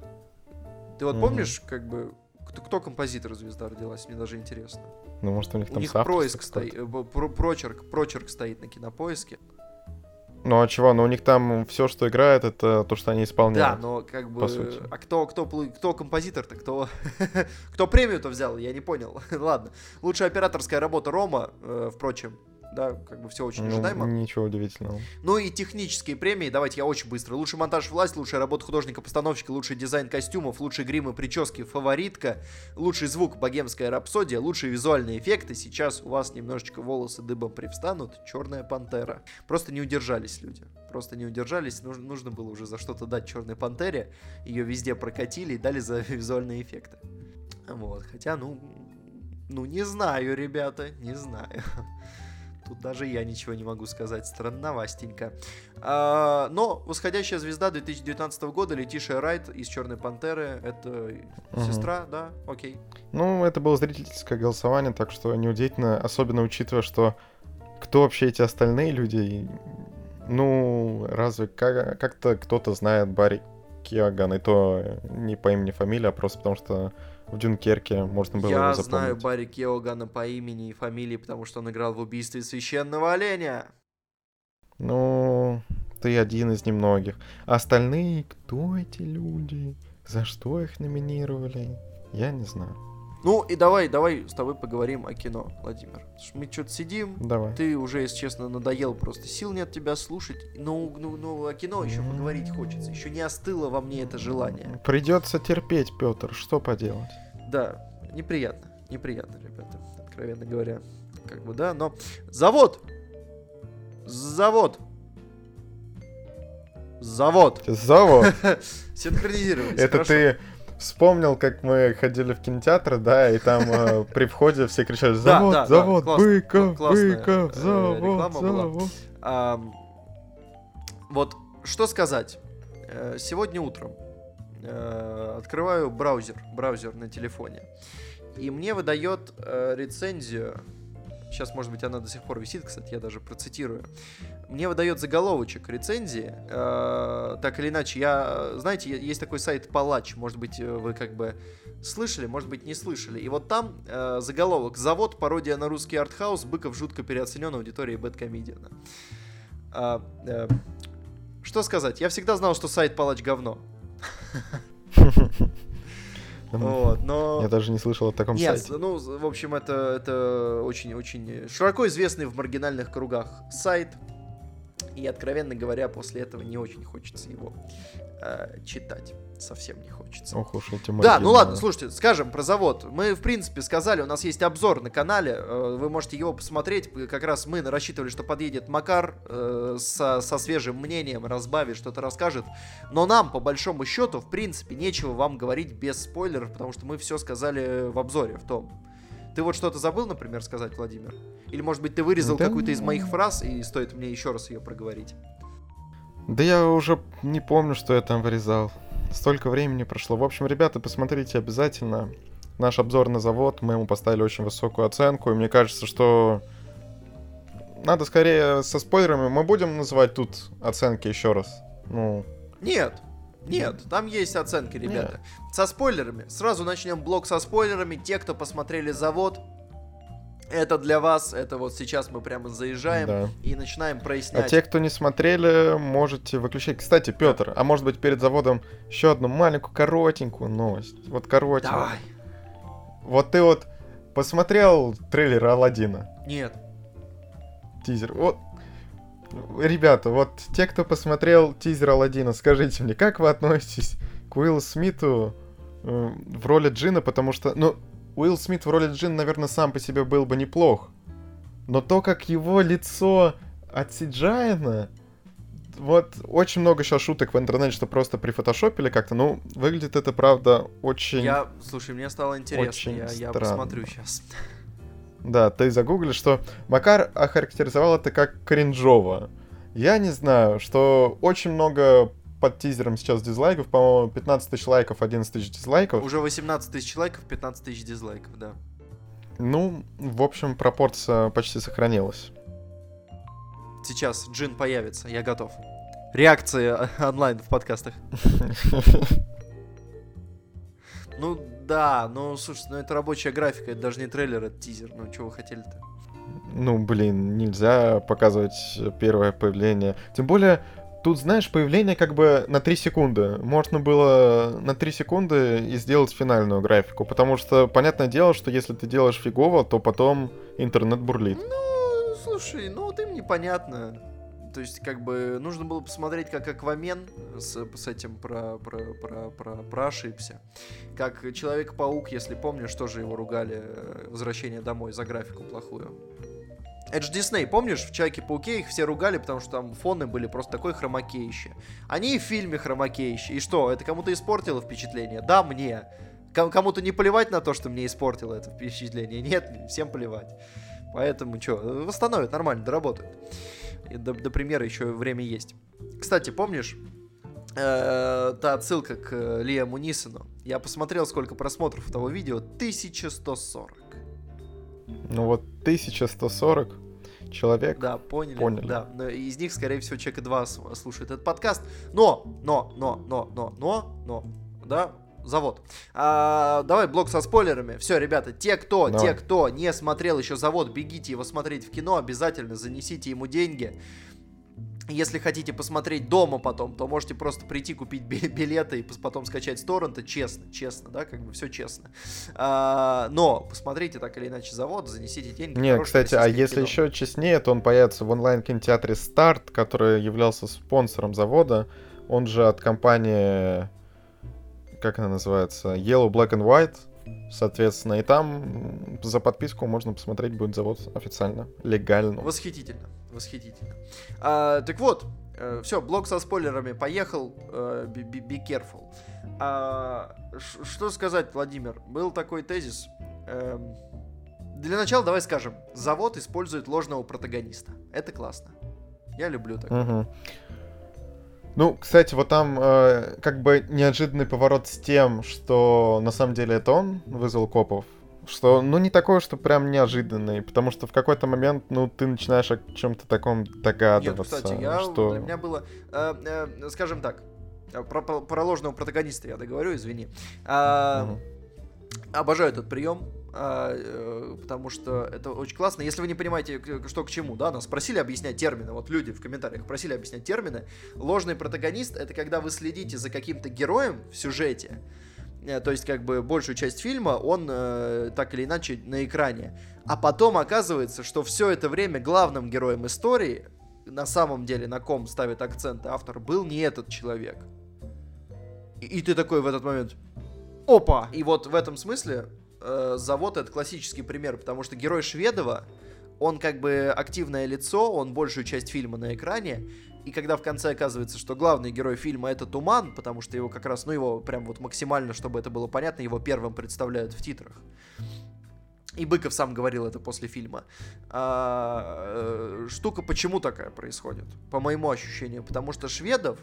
Ты вот Мгм. помнишь, как бы, кто, кто композитор звезда родилась? Мне даже интересно. Ну, может, у них У там них происк стоит, э, про- прочерк, прочерк стоит на кинопоиске. Ну, а чего? Ну, у них там все, что играет, это то, что они Да, исполняют. но как бы, по сути. а кто, кто, кто композитор-то, кто, кто премию-то взял, я не понял. Ладно, лучшая операторская работа Рома, э, впрочем, да, как бы все очень Ну, ожидаемо. ничего удивительного. Ну и технические премии, давайте я очень быстро. Лучший монтаж власть, лучшая работа художника-постановщика, лучший дизайн костюмов, лучший грим и прически фаворитка, лучший звук богемская рапсодия, лучшие визуальные эффекты. Сейчас у вас немножечко волосы дыбом привстанут. Черная пантера. Просто не удержались люди. Просто не удержались. Нужно, нужно было уже за что-то дать черной пантере. Ее везде прокатили и дали за визуальные эффекты. Вот. Хотя, ну, ну не знаю, ребята, не знаю. Тут даже я ничего не могу сказать. Странновастенько. А, но восходящая звезда 2019 года Летишия Райт из Черной Пантеры. Это Мгм. сестра, да? Окей. Ну, это было зрительское голосование, так что неудивительно, особенно учитывая, что кто вообще эти остальные люди? Ну, разве как- как-то кто-то знает Барри Киаган, и то не по имени, фамилии, а просто потому что в Дюнкерке можно было я его знаю запомнить. Барри Кеогана по имени и фамилии, потому что он играл в убийстве священного оленя. Ну, ты один из немногих. А остальные, кто эти люди? За что их номинировали? Я не знаю. Ну и давай, давай с тобой поговорим о кино, Владимир. Мы что-то сидим, Давай. ты уже, если честно, надоел просто. Сил нет тебя слушать. Ну, ну, ну, о кино еще поговорить хочется. Еще не остыло во мне это желание. Придется терпеть, Петр, что поделать? Да, неприятно. Неприятно, ребята, откровенно говоря. Как бы, да, но... Завод! Завод! Завод! Завод! Синхронизировались. Это хорошо. ты вспомнил, как мы ходили в кинотеатр, да, и там э, при входе все кричали Да, «Завод, да, да, завод, классно, Быков, Быков, э, завод, реклама была. завод». Ам, вот что сказать. Э, Сегодня утром э, открываю браузер, браузер на телефоне, и мне выдает э, рецензию. Сейчас, может быть, она до сих пор висит, кстати, я даже процитирую. Мне выдает заголовочек рецензии. Э, так или иначе, я, знаете, есть такой сайт Палач, может быть, вы как бы слышали, может быть, не слышали. И вот там э, заголовок «Завод. Пародия на русский артхаус. Быков жутко переоценен аудиторией Бэткомедиана». А, э, что сказать? Я всегда знал, что сайт Палач говно. Вот, но... Я даже не слышал о таком Нет, сайте. ну, в общем, это, это очень-очень широко известный в маргинальных кругах сайт. И, откровенно говоря, после этого не очень хочется его э, читать совсем не хочется. Ох уж эти Да, ну ладно, слушайте, скажем про завод. Мы, в принципе, сказали, у нас есть обзор на канале, э, вы можете его посмотреть. Как раз мы рассчитывали, что подъедет Макар э, со, со свежим мнением, разбавит, что-то расскажет. Но нам, по большому счету, в принципе, нечего вам говорить без спойлеров, потому что мы все сказали в обзоре, в том. Ты вот что-то забыл, например, сказать, Владимир? Или, может быть, ты вырезал да... какую-то из моих фраз, и стоит мне еще раз ее проговорить? Да я уже не помню, что я там вырезал. Столько времени прошло. В общем, ребята, посмотрите обязательно наш обзор на завод. Мы ему поставили очень высокую оценку. И мне кажется, что надо скорее со спойлерами. Мы будем называть тут оценки еще раз. Ну. Нет. Нет, там есть оценки, ребята. Нет. Со спойлерами. Сразу начнем блок со спойлерами. Те, кто посмотрели завод, это для вас, это вот сейчас мы прямо заезжаем да. и начинаем прояснять. А те, кто не смотрели, можете выключать. Кстати, Петр, а может быть перед заводом еще одну маленькую коротенькую новость. Вот коротенькую. Давай. Вот ты вот посмотрел трейлер Алладина? Нет. Тизер. Вот. Ребята, вот те, кто посмотрел тизер Алладина, скажите мне, как вы относитесь к Уиллу Смиту э, в роли Джина, потому что, ну, Уилл Смит в роли Джин, наверное, сам по себе был бы неплох. Но то, как его лицо отсиджаено, вот очень много сейчас шуток в интернете, что просто прифотошопили как-то. Ну, выглядит это, правда, очень... Я, слушай, мне стало интересно, я, я посмотрю сейчас. Да, ты загуглишь, что Макар охарактеризовал это как кринжово. Я не знаю, что очень много под тизером сейчас дизлайков. По-моему, 15 тысяч лайков, 11 тысяч дизлайков. Уже 18 тысяч лайков, 15 тысяч дизлайков, да. Ну, в общем, пропорция почти сохранилась. Сейчас Джин появится, я готов. Реакции онлайн в подкастах. Ну да, ну слушай, ну это рабочая графика, это даже не трейлер, это тизер. Ну чего вы хотели-то? Ну блин, нельзя показывать первое появление. Тем более, Тут, знаешь, появление как бы на 3 секунды. Можно было на 3 секунды и сделать финальную графику, потому что, понятное дело, что если ты делаешь фигово, то потом интернет бурлит. Ну, слушай, ну вот им непонятно. То есть, как бы, нужно было посмотреть, как Аквамен с, с этим про, про, про, про, про ошибся. Как Человек-паук, если помнишь, тоже его ругали э, «Возвращение домой» за графику плохую. Же Дисней, помнишь, в Человеке-пауке их все ругали, потому что там фоны были просто такой хромакейще. Они и в фильме хромакейще. И что, это кому-то испортило впечатление? Да, мне. Кому-то не плевать на то, что мне испортило это впечатление? Нет, всем плевать. Поэтому что, восстановят, нормально, доработают. И до, до премьеры еще время есть. Кстати, помнишь, э, та отсылка к э, Лиаму Нисону? Я посмотрел, сколько просмотров того видео. 1140. Ну вот 1140 человек. Да, поняли. Поняли. Да, из них, скорее всего, человека два слушает этот подкаст. Но, но, но, но, но, но, но, да, завод. А, давай блок со спойлерами. Все, ребята, те, кто, давай. те, кто не смотрел еще завод, бегите его смотреть в кино, обязательно занесите ему деньги. Если хотите посмотреть дома потом, то можете просто прийти купить билеты и потом скачать с торрента. Честно, честно, да, как бы все честно. А, но посмотрите так или иначе завод, занесите деньги. Не, кстати, а если кино. еще честнее, то он появится в онлайн-кинотеатре Старт, который являлся спонсором завода. Он же от компании, как она называется, Yellow Black and White. Соответственно, и там за подписку можно посмотреть будет завод официально, легально. Восхитительно восхитительно. А, так вот, э, все, блок со спойлерами поехал. Э, be, careful. А, что сказать, Владимир? Был такой тезис. Э, для начала давай скажем, завод использует ложного протагониста. Это классно. Я люблю так. Угу. Ну, кстати, вот там э, как бы неожиданный поворот с тем, что на самом деле это он вызвал копов. Что, ну, не такое, что прям неожиданный, потому что в какой-то момент, ну, ты начинаешь о чем-то таком догадываться. Нет, кстати, я, что... для меня было, э, э, скажем так, про, про ложного протагониста я договорю, извини. А, угу. Обожаю этот прием, а, э, потому что это очень классно. Если вы не понимаете, что к чему, да, нас просили объяснять термины, вот люди в комментариях просили объяснять термины. Ложный протагонист — это когда вы следите за каким-то героем в сюжете, э, то есть как бы большую часть фильма он э, так или иначе на экране. А потом оказывается, что все это время главным героем истории, на самом деле, на ком ставит акцент автор, был не этот человек. И, и ты такой в этот момент, опа! И вот в этом смысле э, завод это классический пример, потому что герой Шведова, он как бы активное лицо, он большую часть фильма на экране, и когда в конце оказывается, что главный герой фильма это Туман, потому что его как раз, ну его прям вот максимально, чтобы это было понятно, его первым представляют в титрах. И Быков сам говорил это после фильма. А, э, штука почему такая происходит? По моему ощущению. Потому что Шведов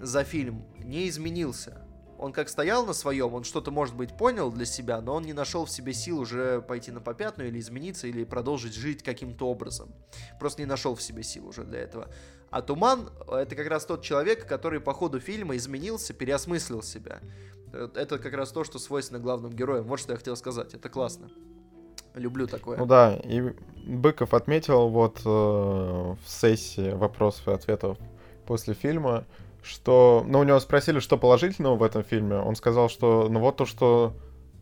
за фильм не изменился он как стоял на своем, он что-то, может быть, понял для себя, но он не нашел в себе сил уже пойти на попятную или измениться, или продолжить жить каким-то образом. Просто не нашел в себе сил уже для этого. А Туман — это как раз тот человек, который по ходу фильма изменился, переосмыслил себя. Это как раз то, что свойственно главным героям. Вот что я хотел сказать. Это классно. Люблю такое. Ну да, и Быков отметил вот э, в сессии вопросов и ответов после фильма, что... Ну, у него спросили, что положительного в этом фильме. Он сказал, что, ну, вот то, что,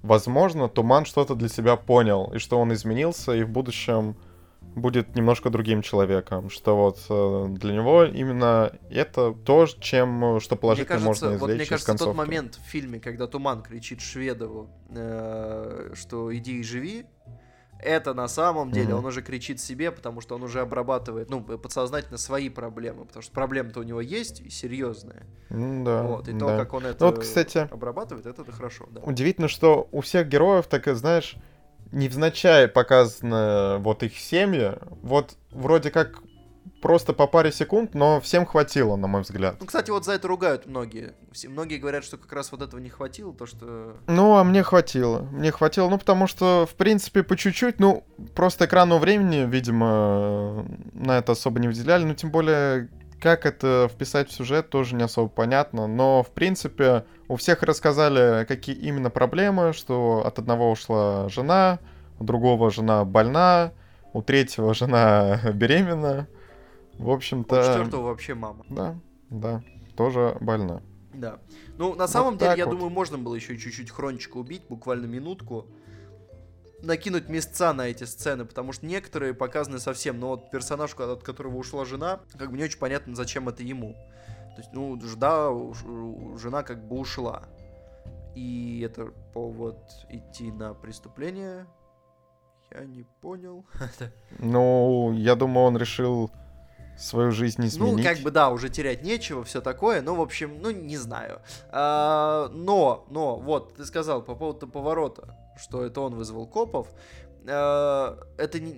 возможно, Туман что-то для себя понял, и что он изменился, и в будущем будет немножко другим человеком, что вот э, для него именно это то, чем что положительно мне кажется, можно извлечь вот, мне кажется, из тот момент в фильме, когда Туман кричит Шведову, э, что иди и живи, это на самом деле mm-hmm. он уже кричит себе, потому что он уже обрабатывает, ну, подсознательно свои проблемы, потому что проблемы-то у него есть и серьезные. Mm, да. Вот, и да. то, как он это ну, вот, кстати, обрабатывает, это, хорошо. Да. Удивительно, что у всех героев, так знаешь, невзначай показаны вот их семьи. Вот вроде как просто по паре секунд, но всем хватило, на мой взгляд. Ну, кстати, вот за это ругают многие. Все, многие говорят, что как раз вот этого не хватило, то что... Ну, а мне хватило. Мне хватило, ну, потому что, в принципе, по чуть-чуть, ну, просто экранного времени, видимо, на это особо не выделяли, ну, тем более, как это вписать в сюжет, тоже не особо понятно, но, в принципе, у всех рассказали, какие именно проблемы, что от одного ушла жена, у другого жена больна, у третьего жена беременна, в общем-то... Четвертого вообще мама. Да, да, тоже больна. Да. Ну, на самом вот деле, я вот. думаю, можно было еще чуть-чуть хрончика убить, буквально минутку. Накинуть места на эти сцены, потому что некоторые показаны совсем, но вот персонаж, от которого ушла жена, как бы не очень понятно, зачем это ему. То есть, ну, да, жена как бы ушла. И это повод идти на преступление. Я не понял. Ну, я думаю, он решил свою жизнь изменить. Ну, как бы, да, уже терять нечего, все такое, ну, в общем, ну, не знаю. А, но, но, вот, ты сказал по поводу поворота, что это он вызвал копов. А, это не,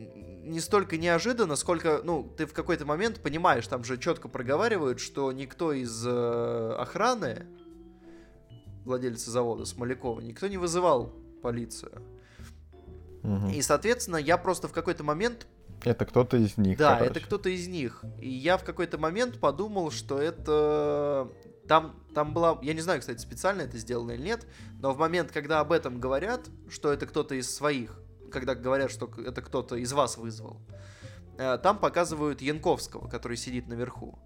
не столько неожиданно, сколько, ну, ты в какой-то момент понимаешь, там же четко проговаривают, что никто из э, охраны, владельца завода Смолякова, никто не вызывал полицию. Угу. И, соответственно, я просто в какой-то момент это кто-то из них. Да, короче. это кто-то из них. И я в какой-то момент подумал, что это там, там была, я не знаю, кстати, специально это сделано или нет, но в момент, когда об этом говорят, что это кто-то из своих, когда говорят, что это кто-то из вас вызвал, э, там показывают Янковского, который сидит наверху.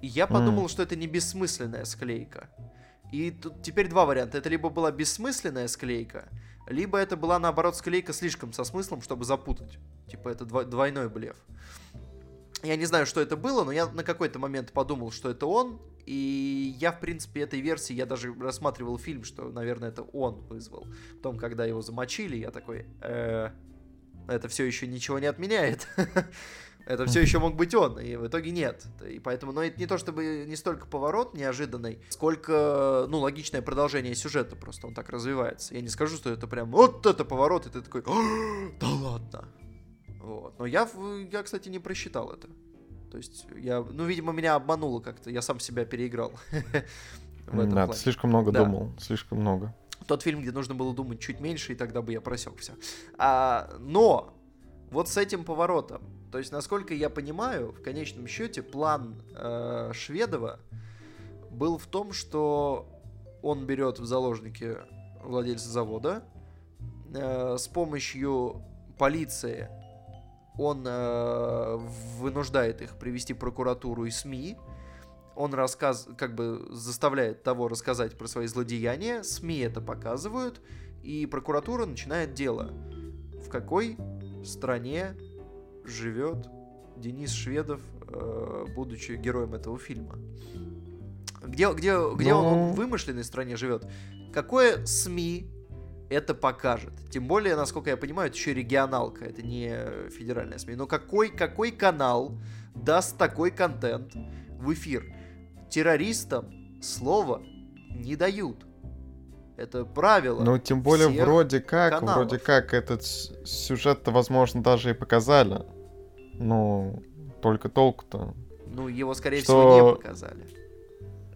И я подумал, mm. что это не бессмысленная склейка. И тут теперь два варианта. Это либо была бессмысленная склейка, либо это была, наоборот, склейка слишком со смыслом, чтобы запутать. Типа это двойной блеф. Я не знаю, что это было, но я на какой-то момент подумал, что это он. И я, в принципе, этой версии, я даже рассматривал фильм, что, наверное, это он вызвал. Потом, когда его замочили, я такой, э, это все еще ничего не отменяет. Это все еще мог быть он, и в итоге нет. И поэтому, но это не то чтобы не столько поворот неожиданный, сколько, ну, логичное продолжение сюжета просто, он так развивается. Я не скажу, что это прям вот это поворот, и ты такой, да ладно. Вот. Но я, я, кстати, не просчитал это. То есть я, ну, видимо, меня обмануло как-то, я сам себя переиграл. в этом да, плане. ты слишком много да. думал, слишком много. Тот фильм, где нужно было думать чуть меньше, и тогда бы я просек все. А, но вот с этим поворотом, то есть, насколько я понимаю, в конечном счете план э, Шведова был в том, что он берет в заложники владельца завода, э, с помощью полиции он э, вынуждает их привести прокуратуру и СМИ, он рассказ, как бы заставляет того рассказать про свои злодеяния, СМИ это показывают, и прокуратура начинает дело. В какой стране живет Денис Шведов, э, будучи героем этого фильма? Где, где, где Но... он, он в вымышленной стране живет? Какое СМИ это покажет? Тем более, насколько я понимаю, это еще регионалка, это не федеральная СМИ. Но какой, какой канал даст такой контент в эфир? террористам слова не дают. Это правило. Ну, тем более, вроде как, каналов. вроде как этот сюжет-то, возможно, даже и показали. Ну, только толку-то. Ну, его, скорее что... всего, не показали.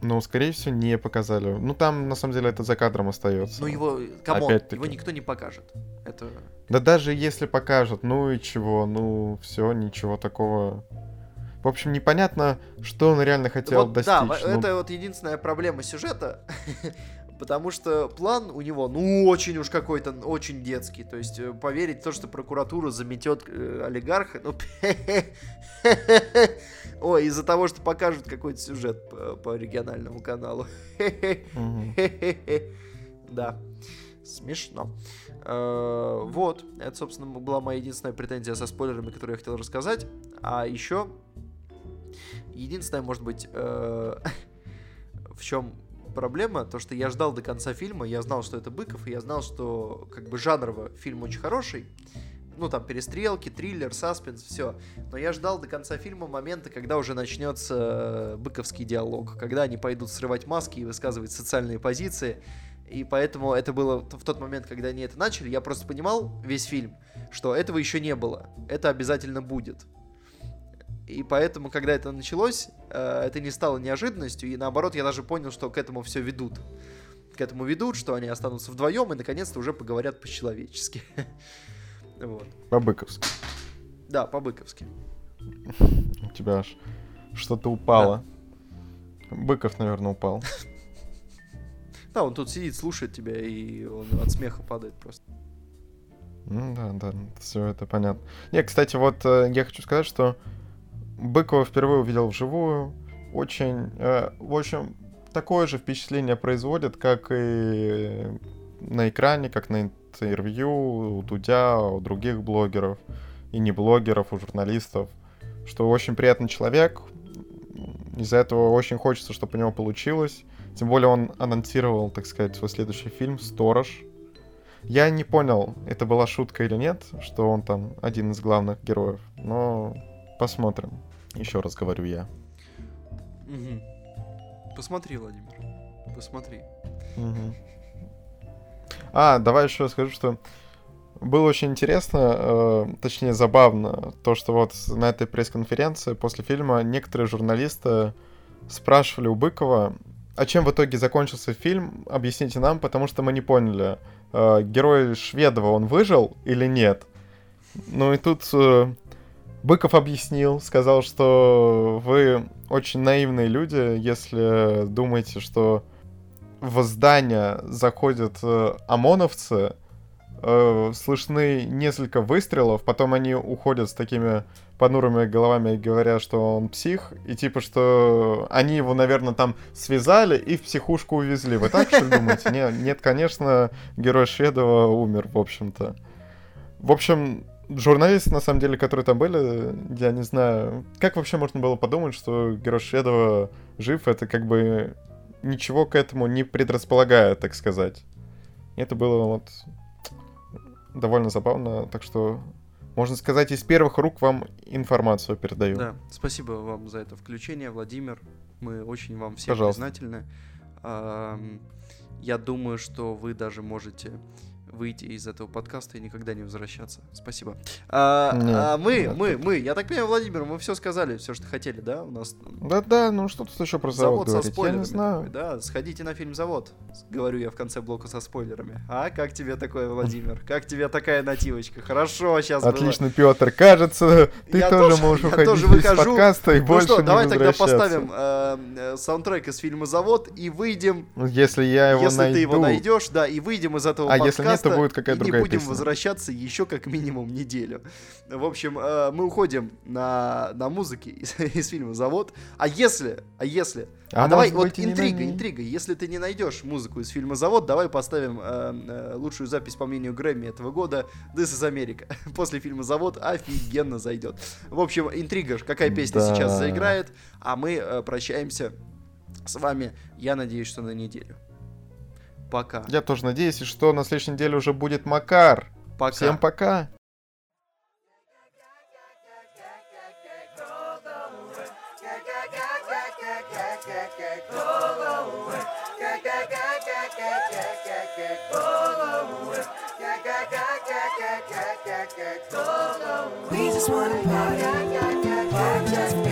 Ну, скорее всего, не показали. Ну, там, на самом деле, это за кадром остается. Ну, его, come on, его никто не покажет. Это... Да даже если покажут, ну и чего, ну, все, ничего такого в общем, непонятно, что он реально хотел вот, достичь. Да, ну... это вот единственная проблема сюжета. Потому что план у него, ну, очень уж какой-то, очень детский. То есть э, поверить в то, что прокуратура заметет э, олигарха, ну, ой, из-за того, что покажут какой-то сюжет по, по региональному каналу. Да, смешно. Э, вот, это, собственно, была моя единственная претензия со спойлерами, которую я хотел рассказать. А еще Единственное, может быть, э, в чем проблема, то что я ждал до конца фильма, я знал, что это Быков, и я знал, что как бы жанрово фильм очень хороший, ну там перестрелки, триллер, саспенс, все. Но я ждал до конца фильма момента, когда уже начнется быковский диалог, когда они пойдут срывать маски и высказывать социальные позиции. И поэтому это было в тот момент, когда они это начали, я просто понимал весь фильм, что этого еще не было. Это обязательно будет. И поэтому, когда это началось, э, это не стало неожиданностью, и наоборот, я даже понял, что к этому все ведут. К этому ведут, что они останутся вдвоем и наконец-то уже поговорят по-человечески. вот. По-быковски. Да, по-быковски. У тебя аж что-то упало. Да. Быков, наверное, упал. Да, он тут сидит, слушает тебя, и он от смеха падает просто. Ну да, да, все это понятно. Не, кстати, вот э, я хочу сказать, что Быкова впервые увидел вживую. Очень, э, в общем, такое же впечатление производит, как и на экране, как на интервью у Дудя, у других блогеров, и не блогеров, у журналистов, что очень приятный человек, из-за этого очень хочется, чтобы у него получилось. Тем более он анонсировал, так сказать, свой следующий фильм «Сторож». Я не понял, это была шутка или нет, что он там один из главных героев, но посмотрим. Еще раз говорю я. Угу. Посмотри, Владимир. Посмотри. Угу. А, давай еще скажу, что было очень интересно, э, точнее забавно, то, что вот на этой пресс-конференции после фильма некоторые журналисты спрашивали у Быкова, а чем в итоге закончился фильм, объясните нам, потому что мы не поняли, э, герой Шведова, он выжил или нет? Ну и тут э, Быков объяснил, сказал, что вы очень наивные люди, если думаете, что в здание заходят э, ОМОНовцы, э, слышны несколько выстрелов, потом они уходят с такими понурыми головами и говорят, что он псих, и типа, что они его, наверное, там связали и в психушку увезли. Вы так что думаете? Нет, нет, конечно, герой Шведова умер, в общем-то. В общем, журналисты, на самом деле, которые там были, я не знаю, как вообще можно было подумать, что герой Шведова жив, это как бы ничего к этому не предрасполагает, так сказать. И это было вот довольно забавно, так что, можно сказать, из первых рук вам информацию передаю. Да, спасибо вам за это включение, Владимир. Мы очень вам всем Пожалуйста. признательны. Я думаю, что вы даже можете выйти из этого подкаста и никогда не возвращаться. Спасибо. А, Нет, а мы, да, мы, мы, я так понимаю, Владимир, мы все сказали, все, что хотели, да? У нас. Да-да, ну что тут еще про завод, завод говорить? Со я не знаю. Да, сходите на фильм Завод. Говорю я в конце блока со спойлерами. А как тебе такое, Владимир? Как тебе такая нативочка? Хорошо, сейчас. Отлично, было. Петр. Кажется, ты я тоже, тоже можешь уходить тоже выхожу. из подкаста и ну больше что, не давай тогда поставим э, э, саундтрек из фильма Завод и выйдем. Если я его если найду. ты его найдешь, да, и выйдем из этого а подкаста. если нет, то будет какая-то другая не будем песня. возвращаться еще как минимум неделю. В общем, э, мы уходим на, на музыке из, из фильма «Завод». А если, а если... А, а давай, вот интрига, интрига. Если ты не найдешь музыку из фильма «Завод», давай поставим э, э, лучшую запись, по мнению Грэмми этого года «This is America». После фильма «Завод» офигенно зайдет. В общем, интрига, какая песня да. сейчас заиграет, а мы э, прощаемся с вами, я надеюсь, что на неделю. Пока. Я тоже надеюсь, что на следующей неделе уже будет Макар. Пока. Всем пока. We just wanna party, party just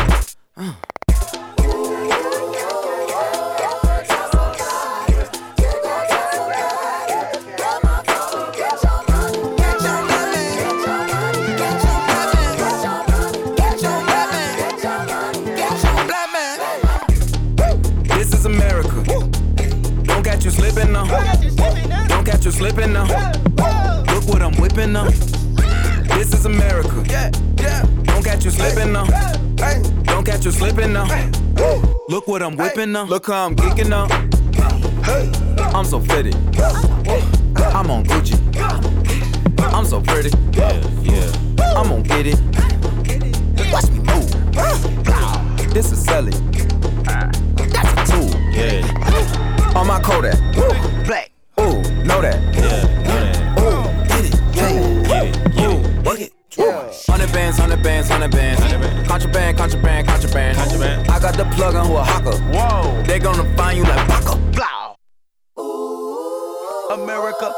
Slipping now. Don't catch you slipping now. Look what I'm whipping now. Look how I'm geeking now. I'm so fitted. I'm on Gucci. I'm so pretty. Yeah, yeah. I'm gonna get it. Watch me move. This is Sally. Ah. That's a tool. Yeah. On my Kodak. Contraband. I the plug on who a hawker. Whoa. They gonna find you like Baka. Blow. America.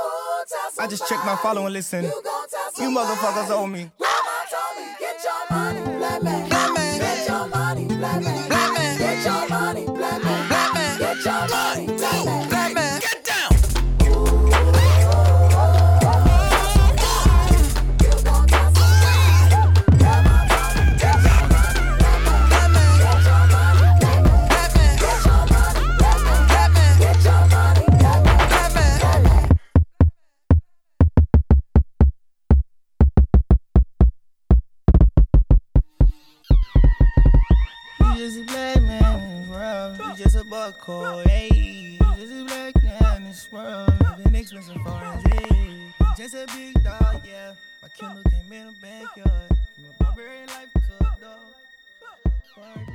I just checked my follow and listen. You motherfuckers owe me. Me, get your money, black man. Black man. Get your money, black man. Black man. Get your money, black man. Black man. Get your money, black man. cold age. This is black down this world, living expensive foreign aid. Just a big dog, yeah. My Kindle came in the backyard. From a barbarian life to a dog.